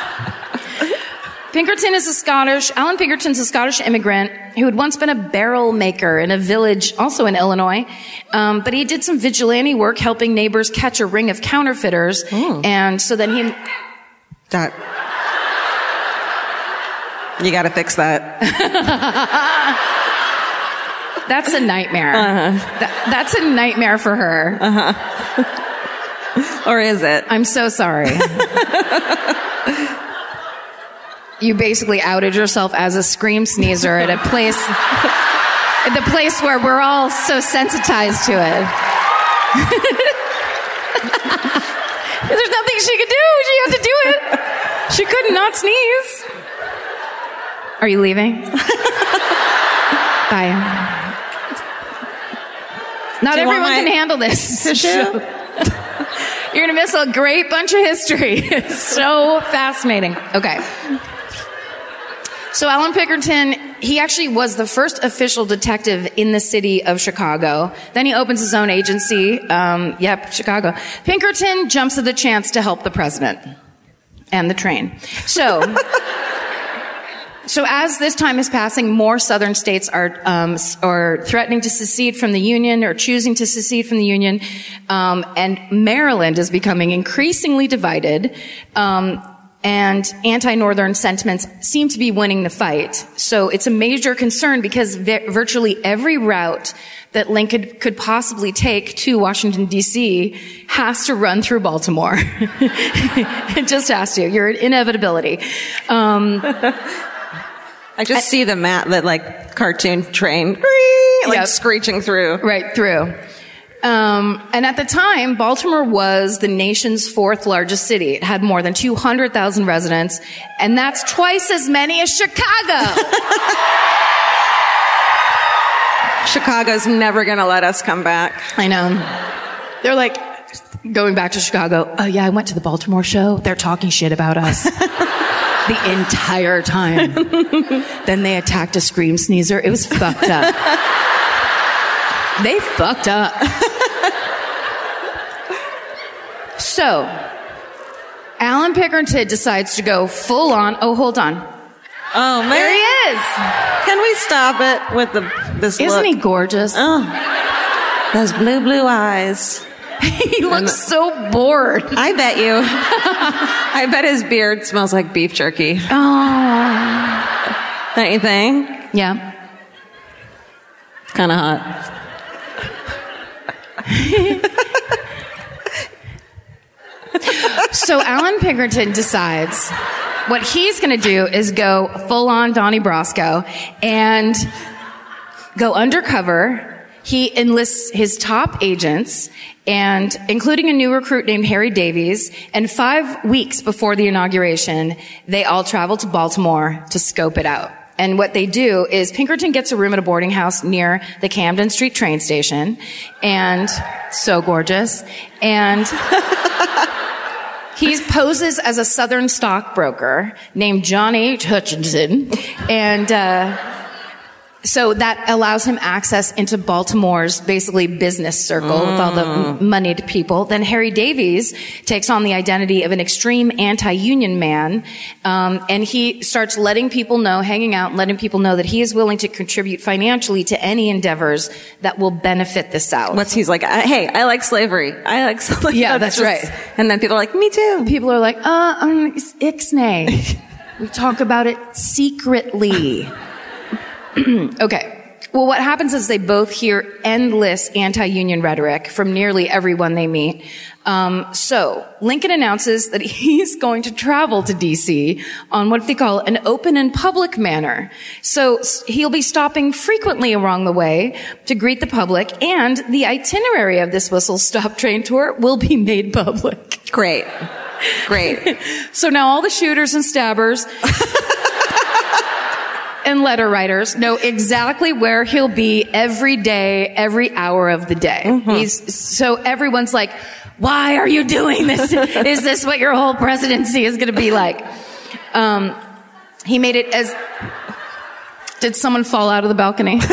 Pinkerton is a Scottish, Allan Pinkerton's a Scottish immigrant who had once been a barrel maker in a village, also in Illinois. Um, but he did some vigilante work helping neighbors catch a ring of counterfeiters. Hmm. And so then he, That. You got to fix that. that's a nightmare. Uh-huh. That- that's a nightmare for her. Uh-huh. Or is it? I'm so sorry. you basically outed yourself as a scream sneezer at a place, at the place where we're all so sensitized to it. There's nothing she could do. She had to do it. She could not not sneeze. Are you leaving? Bye. Not everyone my can handle this. tissue? You're going to miss a great bunch of history. It's so fascinating. Okay. So Allan Pinkerton, he actually was the first official detective in the city of Chicago. Then he opens his own agency. Um, yep, Chicago. Pinkerton jumps at the chance to help the president and the train. So. So as this time is passing, more southern states are um, are threatening to secede from the union or choosing to secede from the union, um, and Maryland is becoming increasingly divided. Um, and anti-northern sentiments seem to be winning the fight. So it's a major concern because vi- virtually every route that Lincoln could possibly take to Washington D.C. has to run through Baltimore. it just has to. You're an inevitability. Um, I just see the mat, that like cartoon train, like Yep. screeching through. right through. Um, and at the time, Baltimore was the nation's fourth largest city. It had more than 200,000 residents, and that's twice as many as Chicago. Chicago's never gonna let us come back. I know. They're like, going back to Chicago, oh yeah, I went to the Baltimore show. They're talking shit about us. the entire time. then they attacked a scream sneezer. It was fucked up. They fucked up. so, Allan Pinkerton decides to go full on. Oh, hold on. Oh man, There he is. Can we stop it with the this Isn't look? he gorgeous? Oh, those blue blue eyes. he looks so bored. I bet you. I bet his beard smells like beef jerky. Oh. Don't you think? Yeah. It's kind of hot. So Allan Pinkerton decides what he's going to do is go full on Donnie Brasco and go undercover. He enlists his top agents and including a new recruit named Harry Davies. And five weeks before the inauguration, they all travel to Baltimore to scope it out. And what they do is Pinkerton gets a room at a boarding house near the Camden Street train station and so gorgeous. And he poses as a Southern stockbroker named John H. Hutchinson, and uh, so that allows him access into Baltimore's basically business circle with all the moneyed people. Then Harry Davies takes on the identity of an extreme anti-union man, um, and he starts letting people know, hanging out, and letting people know that he is willing to contribute financially to any endeavors that will benefit the South. What's he's like? uh, Hey, I like slavery. I like slavery. Yeah, that's right. And then people are like, me too. people are like, uh, um, it's ixnay. we talk about it secretly. okay. Well, what happens is they both hear endless anti-union rhetoric from nearly everyone they meet. Um, so Lincoln announces that he's going to travel to D.C. on what they call an open and public manner. So he'll be stopping frequently along the way to greet the public, and the itinerary of this whistle stop train tour will be made public. Great. Great. So now all the shooters and stabbers and letter writers know exactly where he'll be every day, every hour of the day. He's, so everyone's like, why are you doing this? Is this what your whole presidency is going to be like? Um, he made it as, did someone fall out of the balcony?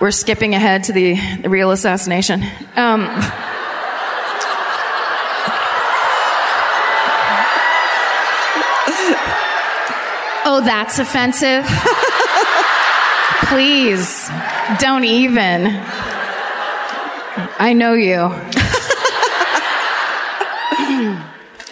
We're skipping ahead to the, the real assassination. Um, Oh, that's offensive? Please, don't even. I know you.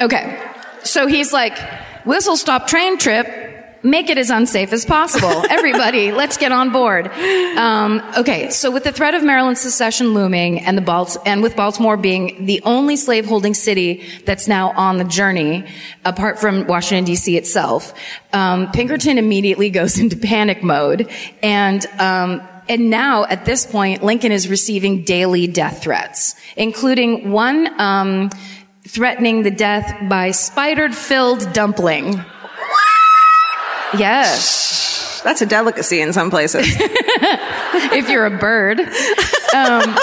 okay, so he's like, whistle stop train trip. Make it as unsafe as possible. Everybody, let's get on board. Um, okay, so with the threat of Maryland secession looming and the Balt- and with Baltimore being the only slaveholding city that's now on the journey, apart from Washington D.C. itself, um, Pinkerton immediately goes into panic mode, and um, and now at this point, Lincoln is receiving daily death threats, including one um, threatening the death by spider-filled dumpling. Yes. That's a delicacy in some places. if you're a bird. Um,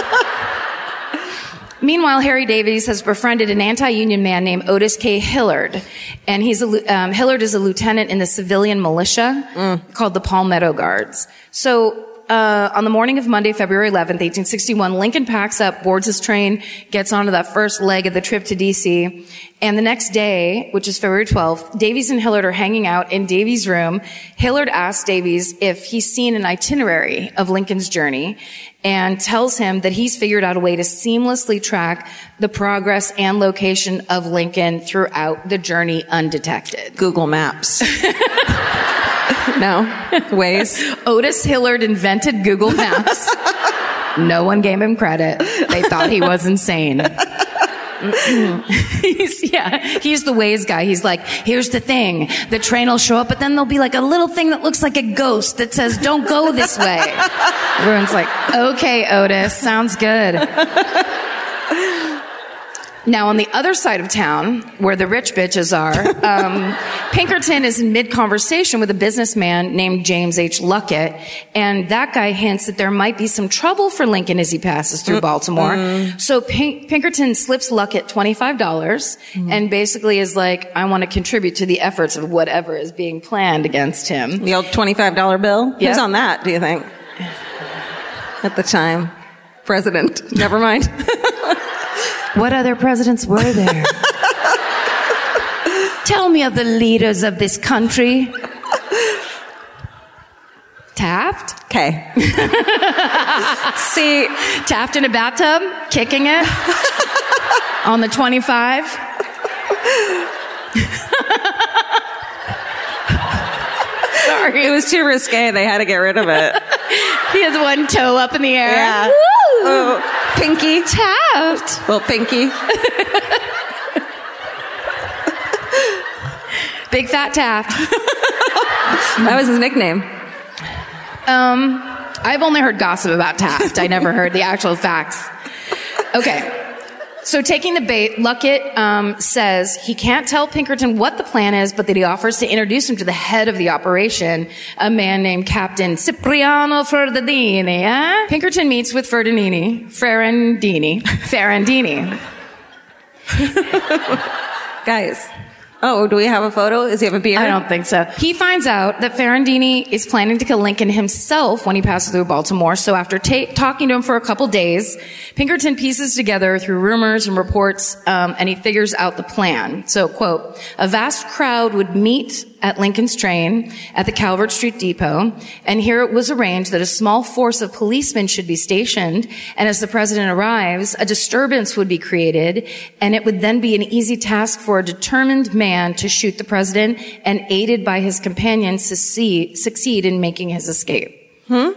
meanwhile, Harry Davies has befriended an anti-union man named Otis K. Hillard, and he's a, um, Hillard is a lieutenant in the civilian militia called the Palmetto Guards. So. Uh, on the morning of Monday, February 11th, 1861, Lincoln packs up, boards his train, gets onto that first leg of the trip to DC. And the next day, which is February 12th, Davies and Hillard are hanging out in Davies' room. Hillard asks Davies if he's seen an itinerary of Lincoln's journey and tells him that he's figured out a way to seamlessly track the progress and location of Lincoln throughout the journey undetected. Google Maps. no? Waze? Otis Hillard invented Google Maps. no one gave him credit. They thought he was insane. he's, yeah, he's the Waze guy. He's like, here's the thing. The train will show up, but then there'll be like a little thing that looks like a ghost that says, don't go this way. Everyone's like, okay, Otis, sounds good. Now, on the other side of town, where the rich bitches are, um, Pinkerton is in mid conversation with a businessman named James H. Luckett, and that guy hints that there might be some trouble for Lincoln as he passes through Baltimore. So Pink- Pinkerton slips Luckett $25 and basically is like, I want to contribute to the efforts of whatever is being planned against him. The old $25 bill? Yeah. Who's on that, do you think? At the time. President. Never mind. What other presidents were there? Tell me of the leaders of this country. Taft. Okay. See, Taft in a bathtub, kicking it on the 25. Sorry. it was too risque. They had to get rid of it. He has one toe up in the air. Yeah. Oh. Pinky. Taft. Well, Pinky. Big fat Taft. That was his nickname. Um, I've only heard gossip about Taft. I never heard the actual facts. Okay. So taking the bait, Luckett um, says he can't tell Pinkerton what the plan is, but that he offers to introduce him to the head of the operation, a man named Captain Cipriano Ferdinini. Eh? Pinkerton meets with Ferdinini, Ferrandini, Ferrandini. Guys. Oh, do we have a photo? Does he have a beard? I don't think so. He finds out that Ferrandini is planning to kill Lincoln himself when he passes through Baltimore. So after ta- talking to him for a couple days, Pinkerton pieces together through rumors and reports, um, and he figures out the plan. So, quote, a vast crowd would meet at Lincoln's train at the Calvert Street Depot, and here it was arranged that a small force of policemen should be stationed, and as the president arrives, a disturbance would be created, and it would then be an easy task for a determined man to shoot the president and aided by his companions succeed, succeed in making his escape. Hmm?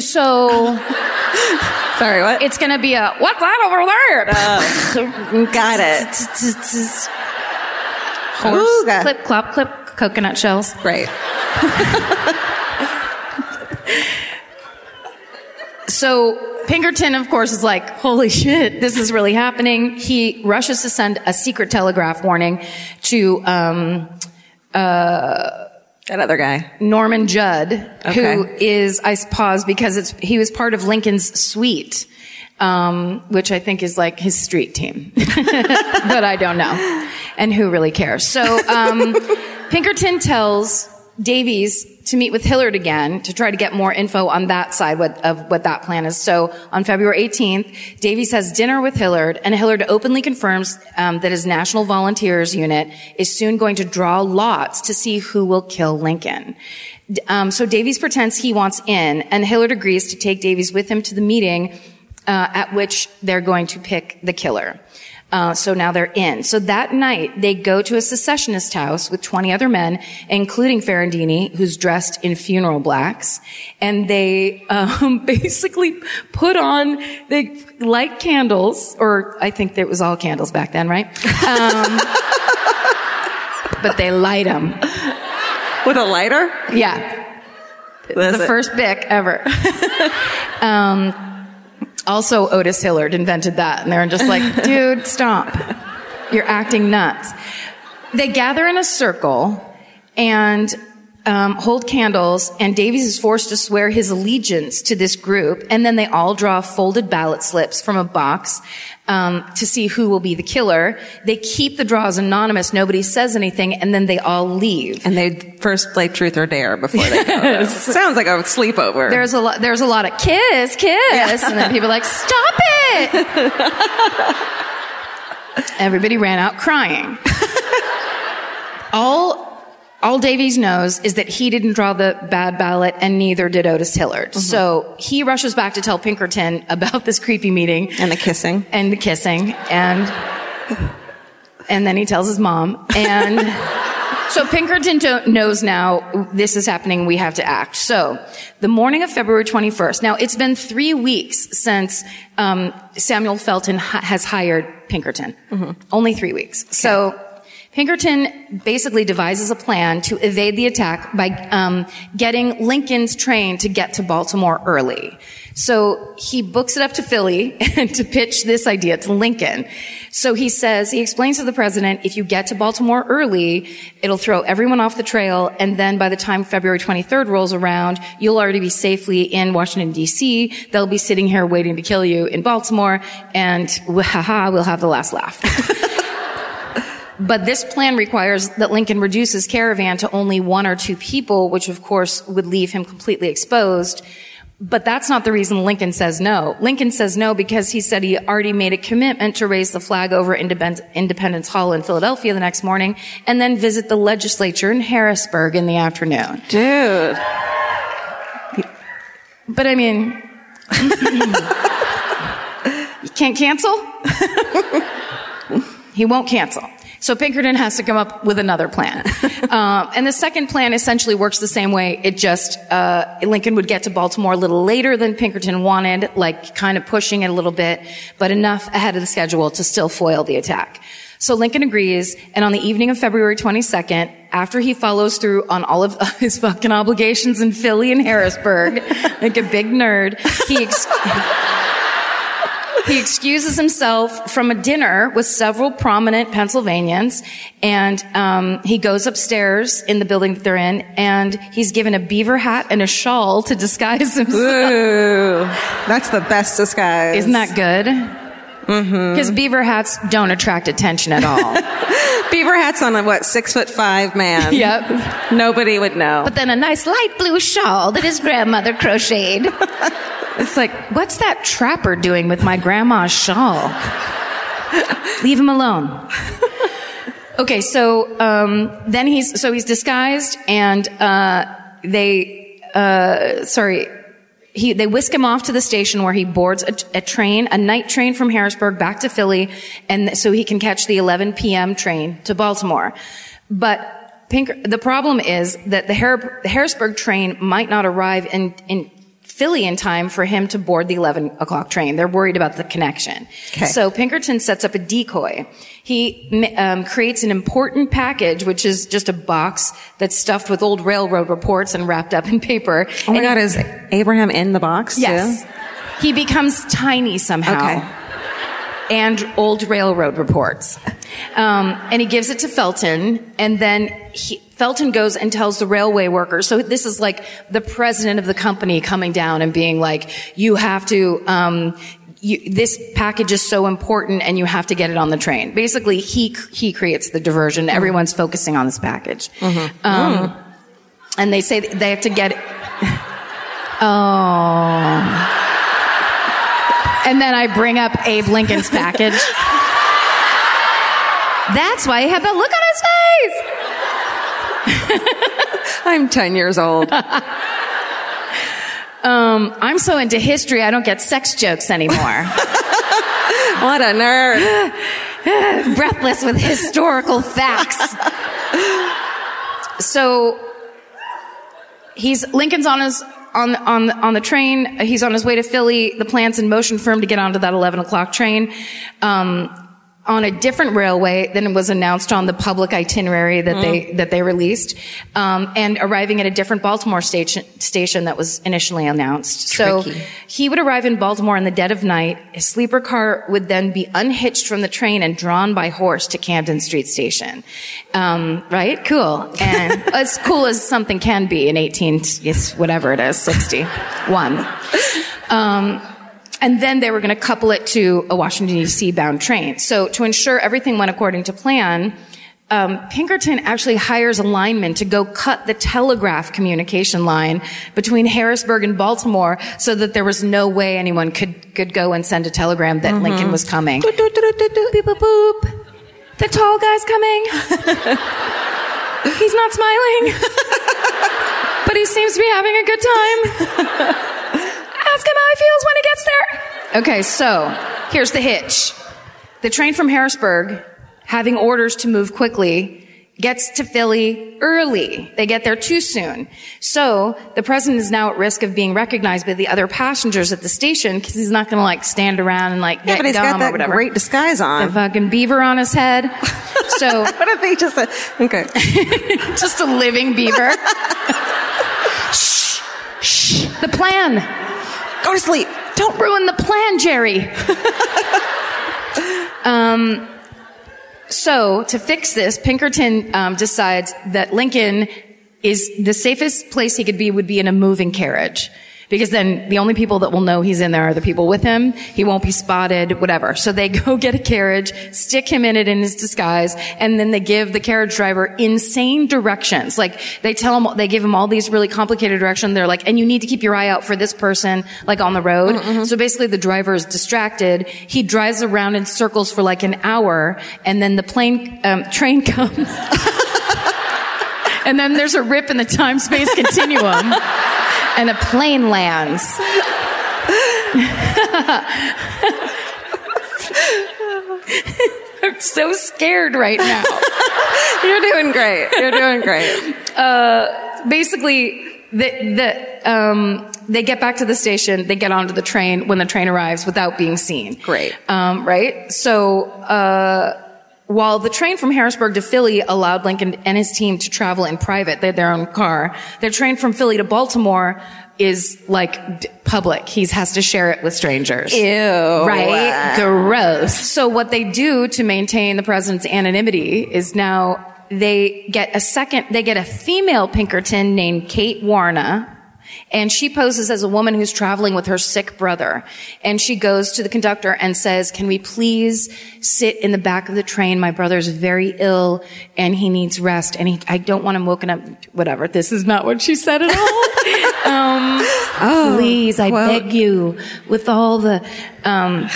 So Sorry, what? it's gonna be a, what's that over there? Got it. Horse, Ooh, got- clip, clop, clip, coconut shells. Right. So Pinkerton, of course, is like, holy shit, this is really happening. He rushes to send a secret telegraph warning to um, That other guy. Norman Judd, who Okay. is, I pause because it's he was part of Lincoln's suite, um, which I think is like his street team, but I don't know, and who really cares? So um, Pinkerton tells Davies to meet with Hillard again to try to get more info on that side of what that plan is. So on February 18th, Davies has dinner with Hillard, and Hillard openly confirms um, that his National Volunteers unit is soon going to draw lots to see who will kill Lincoln. Um, so Davies pretends he wants in, and Hillard agrees to take Davies with him to the meeting uh, at which they're going to pick the killer. Uh, so now they're in. So that night, they go to a secessionist house with 20 other men, including Ferrandini, who's dressed in funeral blacks. And they um, basically put on, they light candles, or I think it was all candles back then, right? Um, but they light them. With a lighter? Yeah. Was the it- first Bic ever. um, also, Otis Hillard invented that, and they're just like, dude, stop. You're acting nuts. They gather in a circle and um, hold candles, and Davies is forced to swear his allegiance to this group, and then they all draw folded ballot slips from a box um, to see who will be the killer. They keep the draws anonymous; nobody says anything, and then they all leave. And they first play truth or dare before they go. Sounds like a sleepover. There's a lot. There's a lot of kiss, kiss, and then people are like, "Stop it!" Everybody ran out crying. all, all Davies knows is that he didn't draw the bad ballot, and neither did Otis Hillard. So he rushes back to tell Pinkerton about this creepy meeting and the kissing. and the kissing, and and then he tells his mom, and so Pinkerton do- knows now this is happening. We have to act. So the morning of February 21st. Now it's been three weeks since um, Samuel Felton ha- has hired Pinkerton. Only three weeks. So. Pinkerton basically devises a plan to evade the attack by um, getting Lincoln's train to get to Baltimore early. So he books it up to Philly and to pitch this idea to Lincoln. So he says, he explains to the president, if you get to Baltimore early, it'll throw everyone off the trail, and then by the time February 23rd rolls around, you'll already be safely in Washington DC. They'll be sitting here waiting to kill you in Baltimore, and haha, we'll have the last laugh. But this plan requires that Lincoln reduce his caravan to only one or two people, which of course would leave him completely exposed. But that's not the reason Lincoln says no. Lincoln says no because he said he already made a commitment to raise the flag over Independence Hall in Philadelphia the next morning and then visit the legislature in Harrisburg in the afternoon. Dude. But I mean, you can't cancel? he won't cancel. So Pinkerton has to come up with another plan. um, and the second plan essentially works the same way. It just, uh, Lincoln would get to Baltimore a little later than Pinkerton wanted, like kind of pushing it a little bit, but enough ahead of the schedule to still foil the attack. So Lincoln agrees, and on the evening of February 22nd, after he follows through on all of his fucking obligations in Philly and Harrisburg, like a big nerd, he ex- he excuses himself from a dinner with several prominent Pennsylvanians, and um, he goes upstairs in the building that they're in, and he's given a beaver hat and a shawl to disguise himself. Ooh, that's the best disguise. Isn't that good? Because beaver hats don't attract attention at all. Beaver hat's on a what six foot five man. yep. Nobody would know. But then a nice light blue shawl that his grandmother crocheted. It's like, what's that trapper doing with my grandma's shawl? Leave him alone. Okay, so um, then he's so he's disguised, and uh, they uh, sorry. He, they whisk him off to the station where he boards a, a train, a night train from Harrisburg back to Philly, and so he can catch the 11 p.m. train to Baltimore. But Pinker, the problem is that the, Har- the Harrisburg train might not arrive in, in Philly in time for him to board the 11 o'clock train. They're worried about the connection. Okay. So Pinkerton sets up a decoy. He um, creates an important package, which is just a box that's stuffed with old railroad reports and wrapped up in paper. oh my And God, he- is Abraham in the box Yes. too? He becomes tiny somehow. Okay. And old railroad reports. Um, and he gives it to Felton, and then he, Felton goes and tells the railway workers. So this is like the president of the company coming down and being like, "You have to." Um, you, this package is so important, and you have to get it on the train. Basically, he he creates the diversion. Everyone's focusing on this package, um, and they say they have to get it. oh. And then I bring up Abe Lincoln's package. That's why he had that look on his face. I'm 10 years old. Um, I'm so into history, I don't get sex jokes anymore. what a nerd. Breathless with historical facts. So he's Lincoln's on his on on on the train. He's on his way to Philly. The plan's in motion for him to get onto that 11 o'clock train. Um, on a different railway than was announced on the public itinerary that they that they released, um, and arriving at a different Baltimore station station that was initially announced. So he would arrive in Baltimore in the dead of night. His sleeper car would then be unhitched from the train and drawn by horse to Camden Street Station. Um, right? Cool. And as cool as something can be in 18, yes, whatever it is, 61. Um, and then they were going to couple it to a Washington D.C. bound train. So to ensure everything went according to plan, um, Pinkerton actually hires a lineman to go cut the telegraph communication line between Harrisburg and Baltimore so that there was no way anyone could, could go and send a telegram that Lincoln was coming. Boop, boop, boop. The tall guy's coming. He's not smiling. but he seems to be having a good time. Ask him how he feels when he gets there. Okay, so here's the hitch. The train from Harrisburg, having orders to move quickly, gets to Philly early. They get there too soon. So the president is now at risk of being recognized by the other passengers at the station because he's not going to like stand around and like Yeah, get but he's dumb got that great disguise on. the fucking beaver on his head. So What if he just said, okay. just a living beaver. shh, shh. The plan. Go to sleep. Don't ruin the plan, Jerry. um, so to fix this, Pinkerton um, decides that Lincoln is the safest place he could be would be in a moving carriage. Because then the only people that will know he's in there are the people with him. He won't be spotted, whatever. So they go get a carriage, stick him in it in his disguise, and then they give the carriage driver insane directions. Like they tell him, they give him all these really complicated directions. They're like, and you need to keep your eye out for this person, like on the road. So basically the driver is distracted. He drives around in circles for like an hour, and then the plane, um, train comes. and then there's a rip in the time-space continuum. And a plane lands. I'm so scared right now. You're doing great. You're doing great. Basically, the, the, um, they get back to the station, they get onto the train when the train arrives without being seen. Great. Um, right? So, uh, while the train from Harrisburg to Philly allowed Lincoln and his team to travel in private, they had their own car, their train from Philly to Baltimore is like d- public. He has to share it with strangers. Ew. Right? Gross. So what they do to maintain the president's anonymity is now they get a second, they get a female Pinkerton named Kate Warna. And she poses as a woman who's traveling with her sick brother. And she goes to the conductor and says, can we please sit in the back of the train? My brother's very ill and he needs rest and he, I don't want him woken up. Whatever. This is not what she said at all. um, please, I well- beg you with all the, um,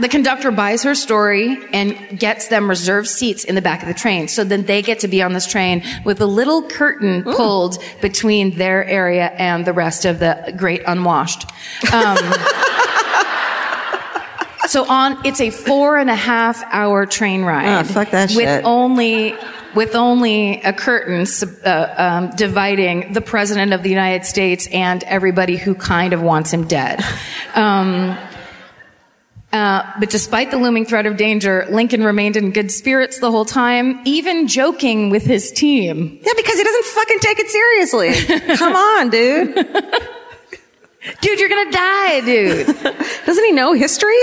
the conductor buys her story and gets them reserved seats in the back of the train. So then they get to be on this train with a little curtain pulled between their area and the rest of the great unwashed. Um, so on, it's a four and a half hour train ride. Oh, fuck that shit. with only with only a curtain uh, um, dividing the president of the United States and everybody who kind of wants him dead. Um, uh, but despite the looming threat of danger, Lincoln remained in good spirits the whole time, even joking with his team. Yeah, because he doesn't fucking take it seriously. Come on, dude. Dude, you're gonna die, dude. Doesn't he know history?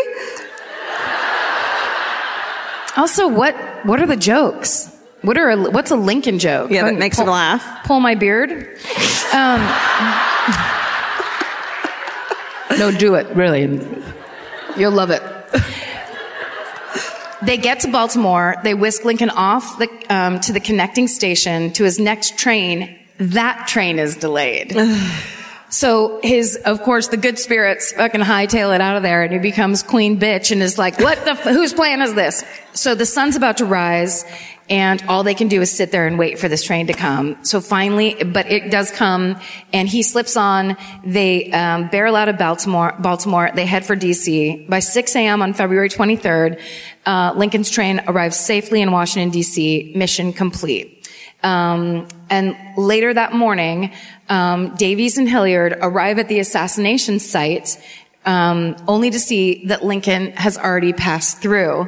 also, what what are the jokes? What are a, what's a Lincoln joke? Yeah, that makes pull, him laugh. Pull my beard. Um, no, do it really. You'll love it. They get to Baltimore. They whisk Lincoln off the, um, to the connecting station to his next train. That train is delayed. So his, of course, the good spirits fucking hightail it out of there and he becomes queen bitch and is like, what the, f- whose plan is this? So the sun's about to rise and all they can do is sit there and wait for this train to come. So finally, but it does come and he slips on. They, um, barrel out of Baltimore, Baltimore. They head for DC. By 6 a.m. on February 23rd, uh, Lincoln's train arrives safely in Washington DC. Mission complete. Um, and later that morning, um, Davies and Hilliard arrive at the assassination site, um, only to see that Lincoln has already passed through.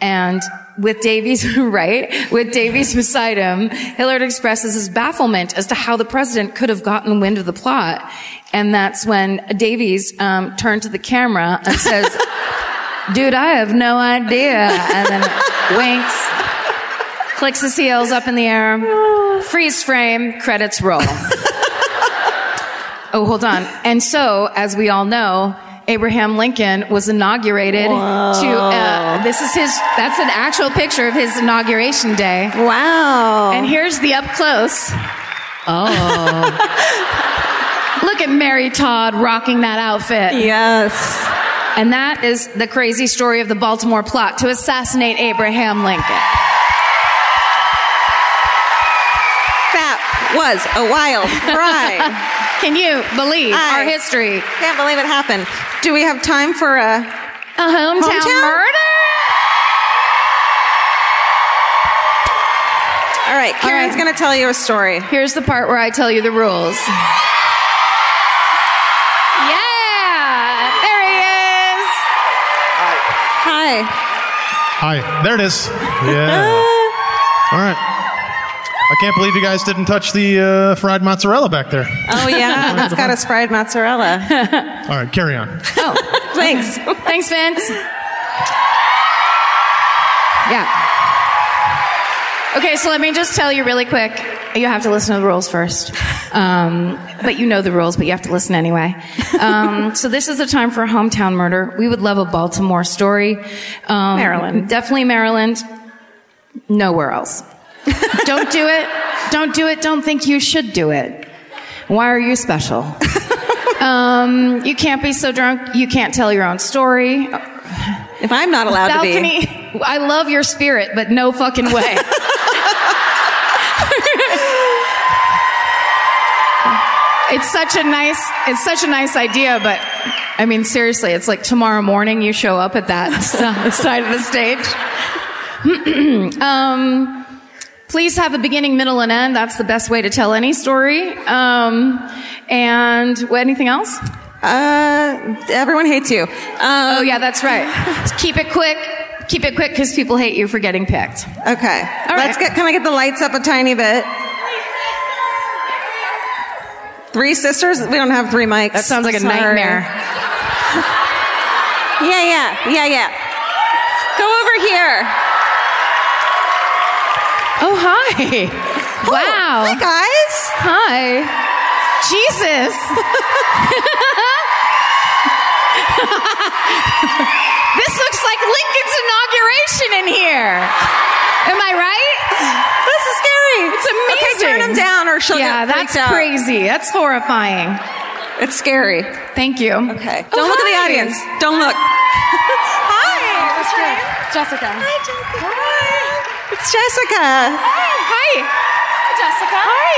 And with Davies, right, with Davies beside him, Hilliard expresses his bafflement as to how the president could have gotten wind of the plot. And that's when Davies um, turned to the camera and says, "Dude, I have no idea," and then winks clicks his heels up in the air, freeze frame, credits roll. oh, hold on. And so, as we all know, Abraham Lincoln was inaugurated to, uh, this is his, that's an actual picture of his inauguration day. Wow. And here's the up close. Oh. Look at Mary Todd rocking that outfit. yes. And that is the crazy story of the Baltimore plot to assassinate Abraham Lincoln. That was a wild ride. Can you believe I- our history? Can't believe it happened. Do we have time for a? A hometown, Hometown? murder? All right, Karen's right. going to tell you a story. Here's the part where I tell you the rules. Yeah, there he is. Hi. Hi, Hi. there it is. Yeah. All right. I can't believe you guys didn't touch the uh, fried mozzarella back there. Oh yeah, that's got us fried mozzarella. All right, carry on. Oh, Thanks. thanks, Vince. Yeah. Okay, so let me just tell you really quick. You have to listen to the rules first. Um, but you know the rules, but you have to listen anyway. Um, so this is the time for a hometown murder. We would love a Baltimore story. Um, Maryland. Definitely Maryland. Nowhere else. Don't do it. Don't do it. Don't think you should do it. Why are you special? Um, you can't be so drunk you can't tell your own story. If I'm not allowed to be, I love your spirit, but no fucking way. it's such a nice, it's such a nice idea, but I mean, seriously, it's like tomorrow morning you show up at that side of the stage. um, please have a beginning, middle, and end. That's the best way to tell any story. Um, and what- anything else? Uh, everyone hates you. Um, Oh yeah, that's right. Keep it quick. Keep it quick because people hate you for getting picked. Okay. All Let's get, can I get the lights up a tiny bit? Three sisters? We don't have three mics. That sounds like a Sorry. nightmare. Yeah, yeah, yeah, yeah. Go over here. Oh hi! Oh, wow! Hi, guys. Hi. Jesus. this looks like Lincoln's inauguration in here. Am I right? Scary. It's amazing. Okay, turn them down or she'll Yeah, get that's out. crazy. That's horrifying. It's scary. Thank you. Okay. Oh, Don't look at the audience. Don't look. Hi. What's your name? Jessica. Hi, Jessica. Hi. It's Jessica. Hi. Hi. Hi, Jessica. Hi.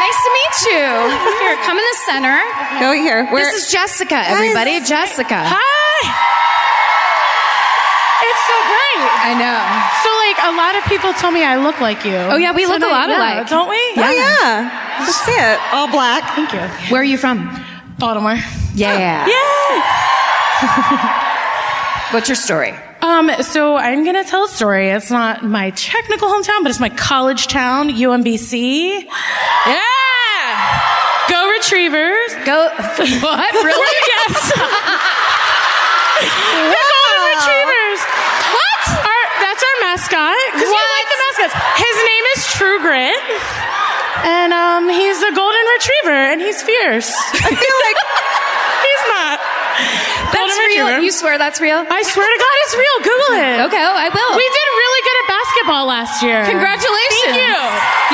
Nice to meet you. Here, come in the center. Go here. Where, This is Jessica, everybody. Jessica. Hi. It's so great. I know. So, like, a lot of people tell me I look like you. Oh, yeah, we look a lot yeah, alike. don't we? oh, yeah. I see it. All black. Thank you. Where are you from? Baltimore. Yeah. Yeah. What's your story? Um, so I'm gonna tell a story. It's not my technical hometown, but it's my college town, UMBC. Yeah. Go Retrievers. Go. What? Really? yes. The Golden Retrievers. What? Our, that's our mascot. Because What? like the mascots. His name is True Grit. And um, he's a golden retriever, and he's fierce. I feel like he's not. That's real. retriever. You swear that's real? I swear to God, it's real. Google it. Okay, oh, I will. We did really good at basketball last year. Congratulations. Thank you.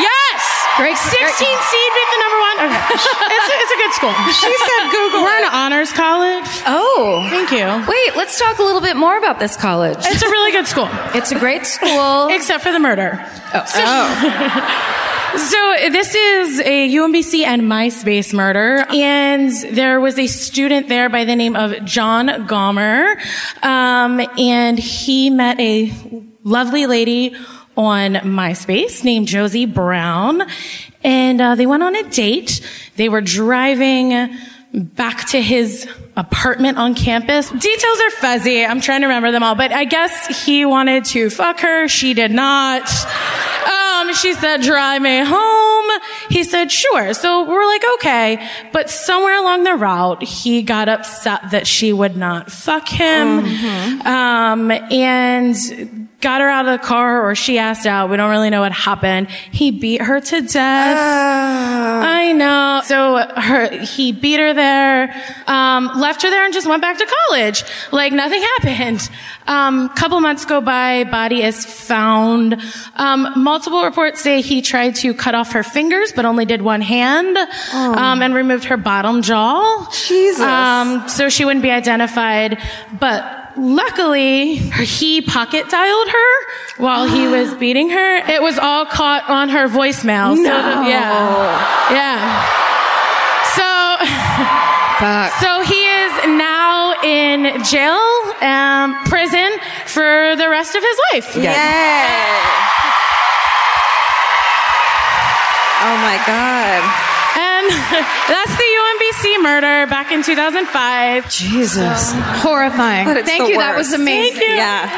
Yes. Great. 16 great. seed beat the. Okay. it's, a, it's a good school. She said Google We're an honors college. Oh. Thank you. Wait, let's talk a little bit more about this college. It's a really good school. It's a great school. Except for the murder. Oh. So this is a UMBC and MySpace murder, and there was a student there by the name of John Gomer, um, and he met a lovely lady on MySpace named Josie Brown, and uh, they went on a date. They were driving back to his apartment on campus. Details are fuzzy. I'm trying to remember them all, but I guess he wanted to fuck her. She did not. Um, she said, drive me home. He said, sure. So we're like, okay. But somewhere along the route, he got upset that she would not fuck him. Um, and got her out of the car or she asked out. We don't really know what happened. He beat her to death. I know. So her, he beat her there, um, left her there and just went back to college. Like nothing happened. Um, couple months go by, body is found. Um, multiple reports say he tried to cut off her fingers, but only did one hand, um, and removed her bottom jaw. Jesus. Um, so she wouldn't be identified, but Luckily, he pocket dialed her while he was beating her. It was all caught on her voicemail. So, yeah. Yeah. So, Fuck. so he is now in jail, um, prison for the rest of his life. Yay. Oh my God. That's the UMBC murder back in 2005. Jesus. Horrifying. But it's Thank you. That was amazing. Thank you. Yeah.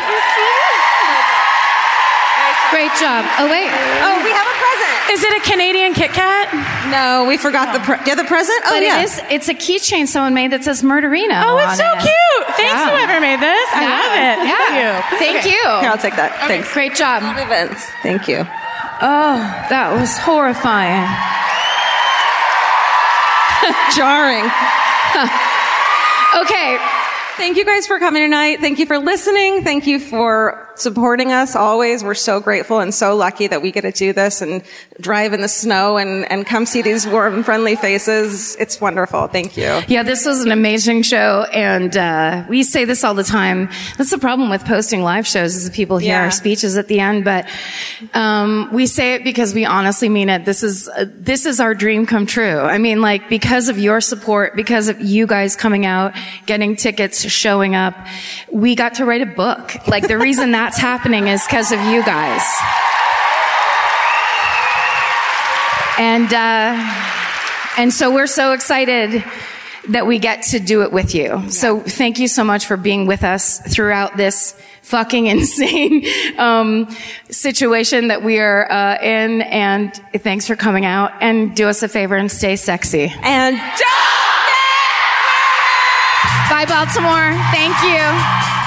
Great job. Oh, wait. Oh, we have a present. Is it a Canadian Kit Kat? No, we forgot the pre- yeah the present. Oh But yeah. it is, it's a keychain someone made that says Murderino. Oh, it's so it. cute. Thanks, Yeah. whoever made this. I Yeah. love it. Yeah. Thank you. Thank you. Here, I'll take that. Thanks. Great job. Events. Thank you. Oh, that was horrifying. Jarring. Okay. Thank you guys for coming tonight. Thank you for listening. Thank you for supporting us always. We're so grateful and so lucky that we get to do this and drive in the snow and, and come see these warm, friendly faces. It's wonderful. Thank you. Yeah, this was an amazing show, and uh, we say this all the time. That's the problem with posting live shows is that people hear Yeah. our speeches at the end, but um, we say it because we honestly mean it. This is uh, this is our dream come true. I mean, like because of your support, because of you guys coming out, getting tickets, showing up, we got to write a book. Like the reason that's happening is because of you guys. And uh, and so we're so excited that we get to do it with you. So thank you so much for being with us throughout this fucking insane um, situation that we are uh, in. And thanks for coming out. And do us a favor and stay sexy. And Bye, Baltimore. Thank you.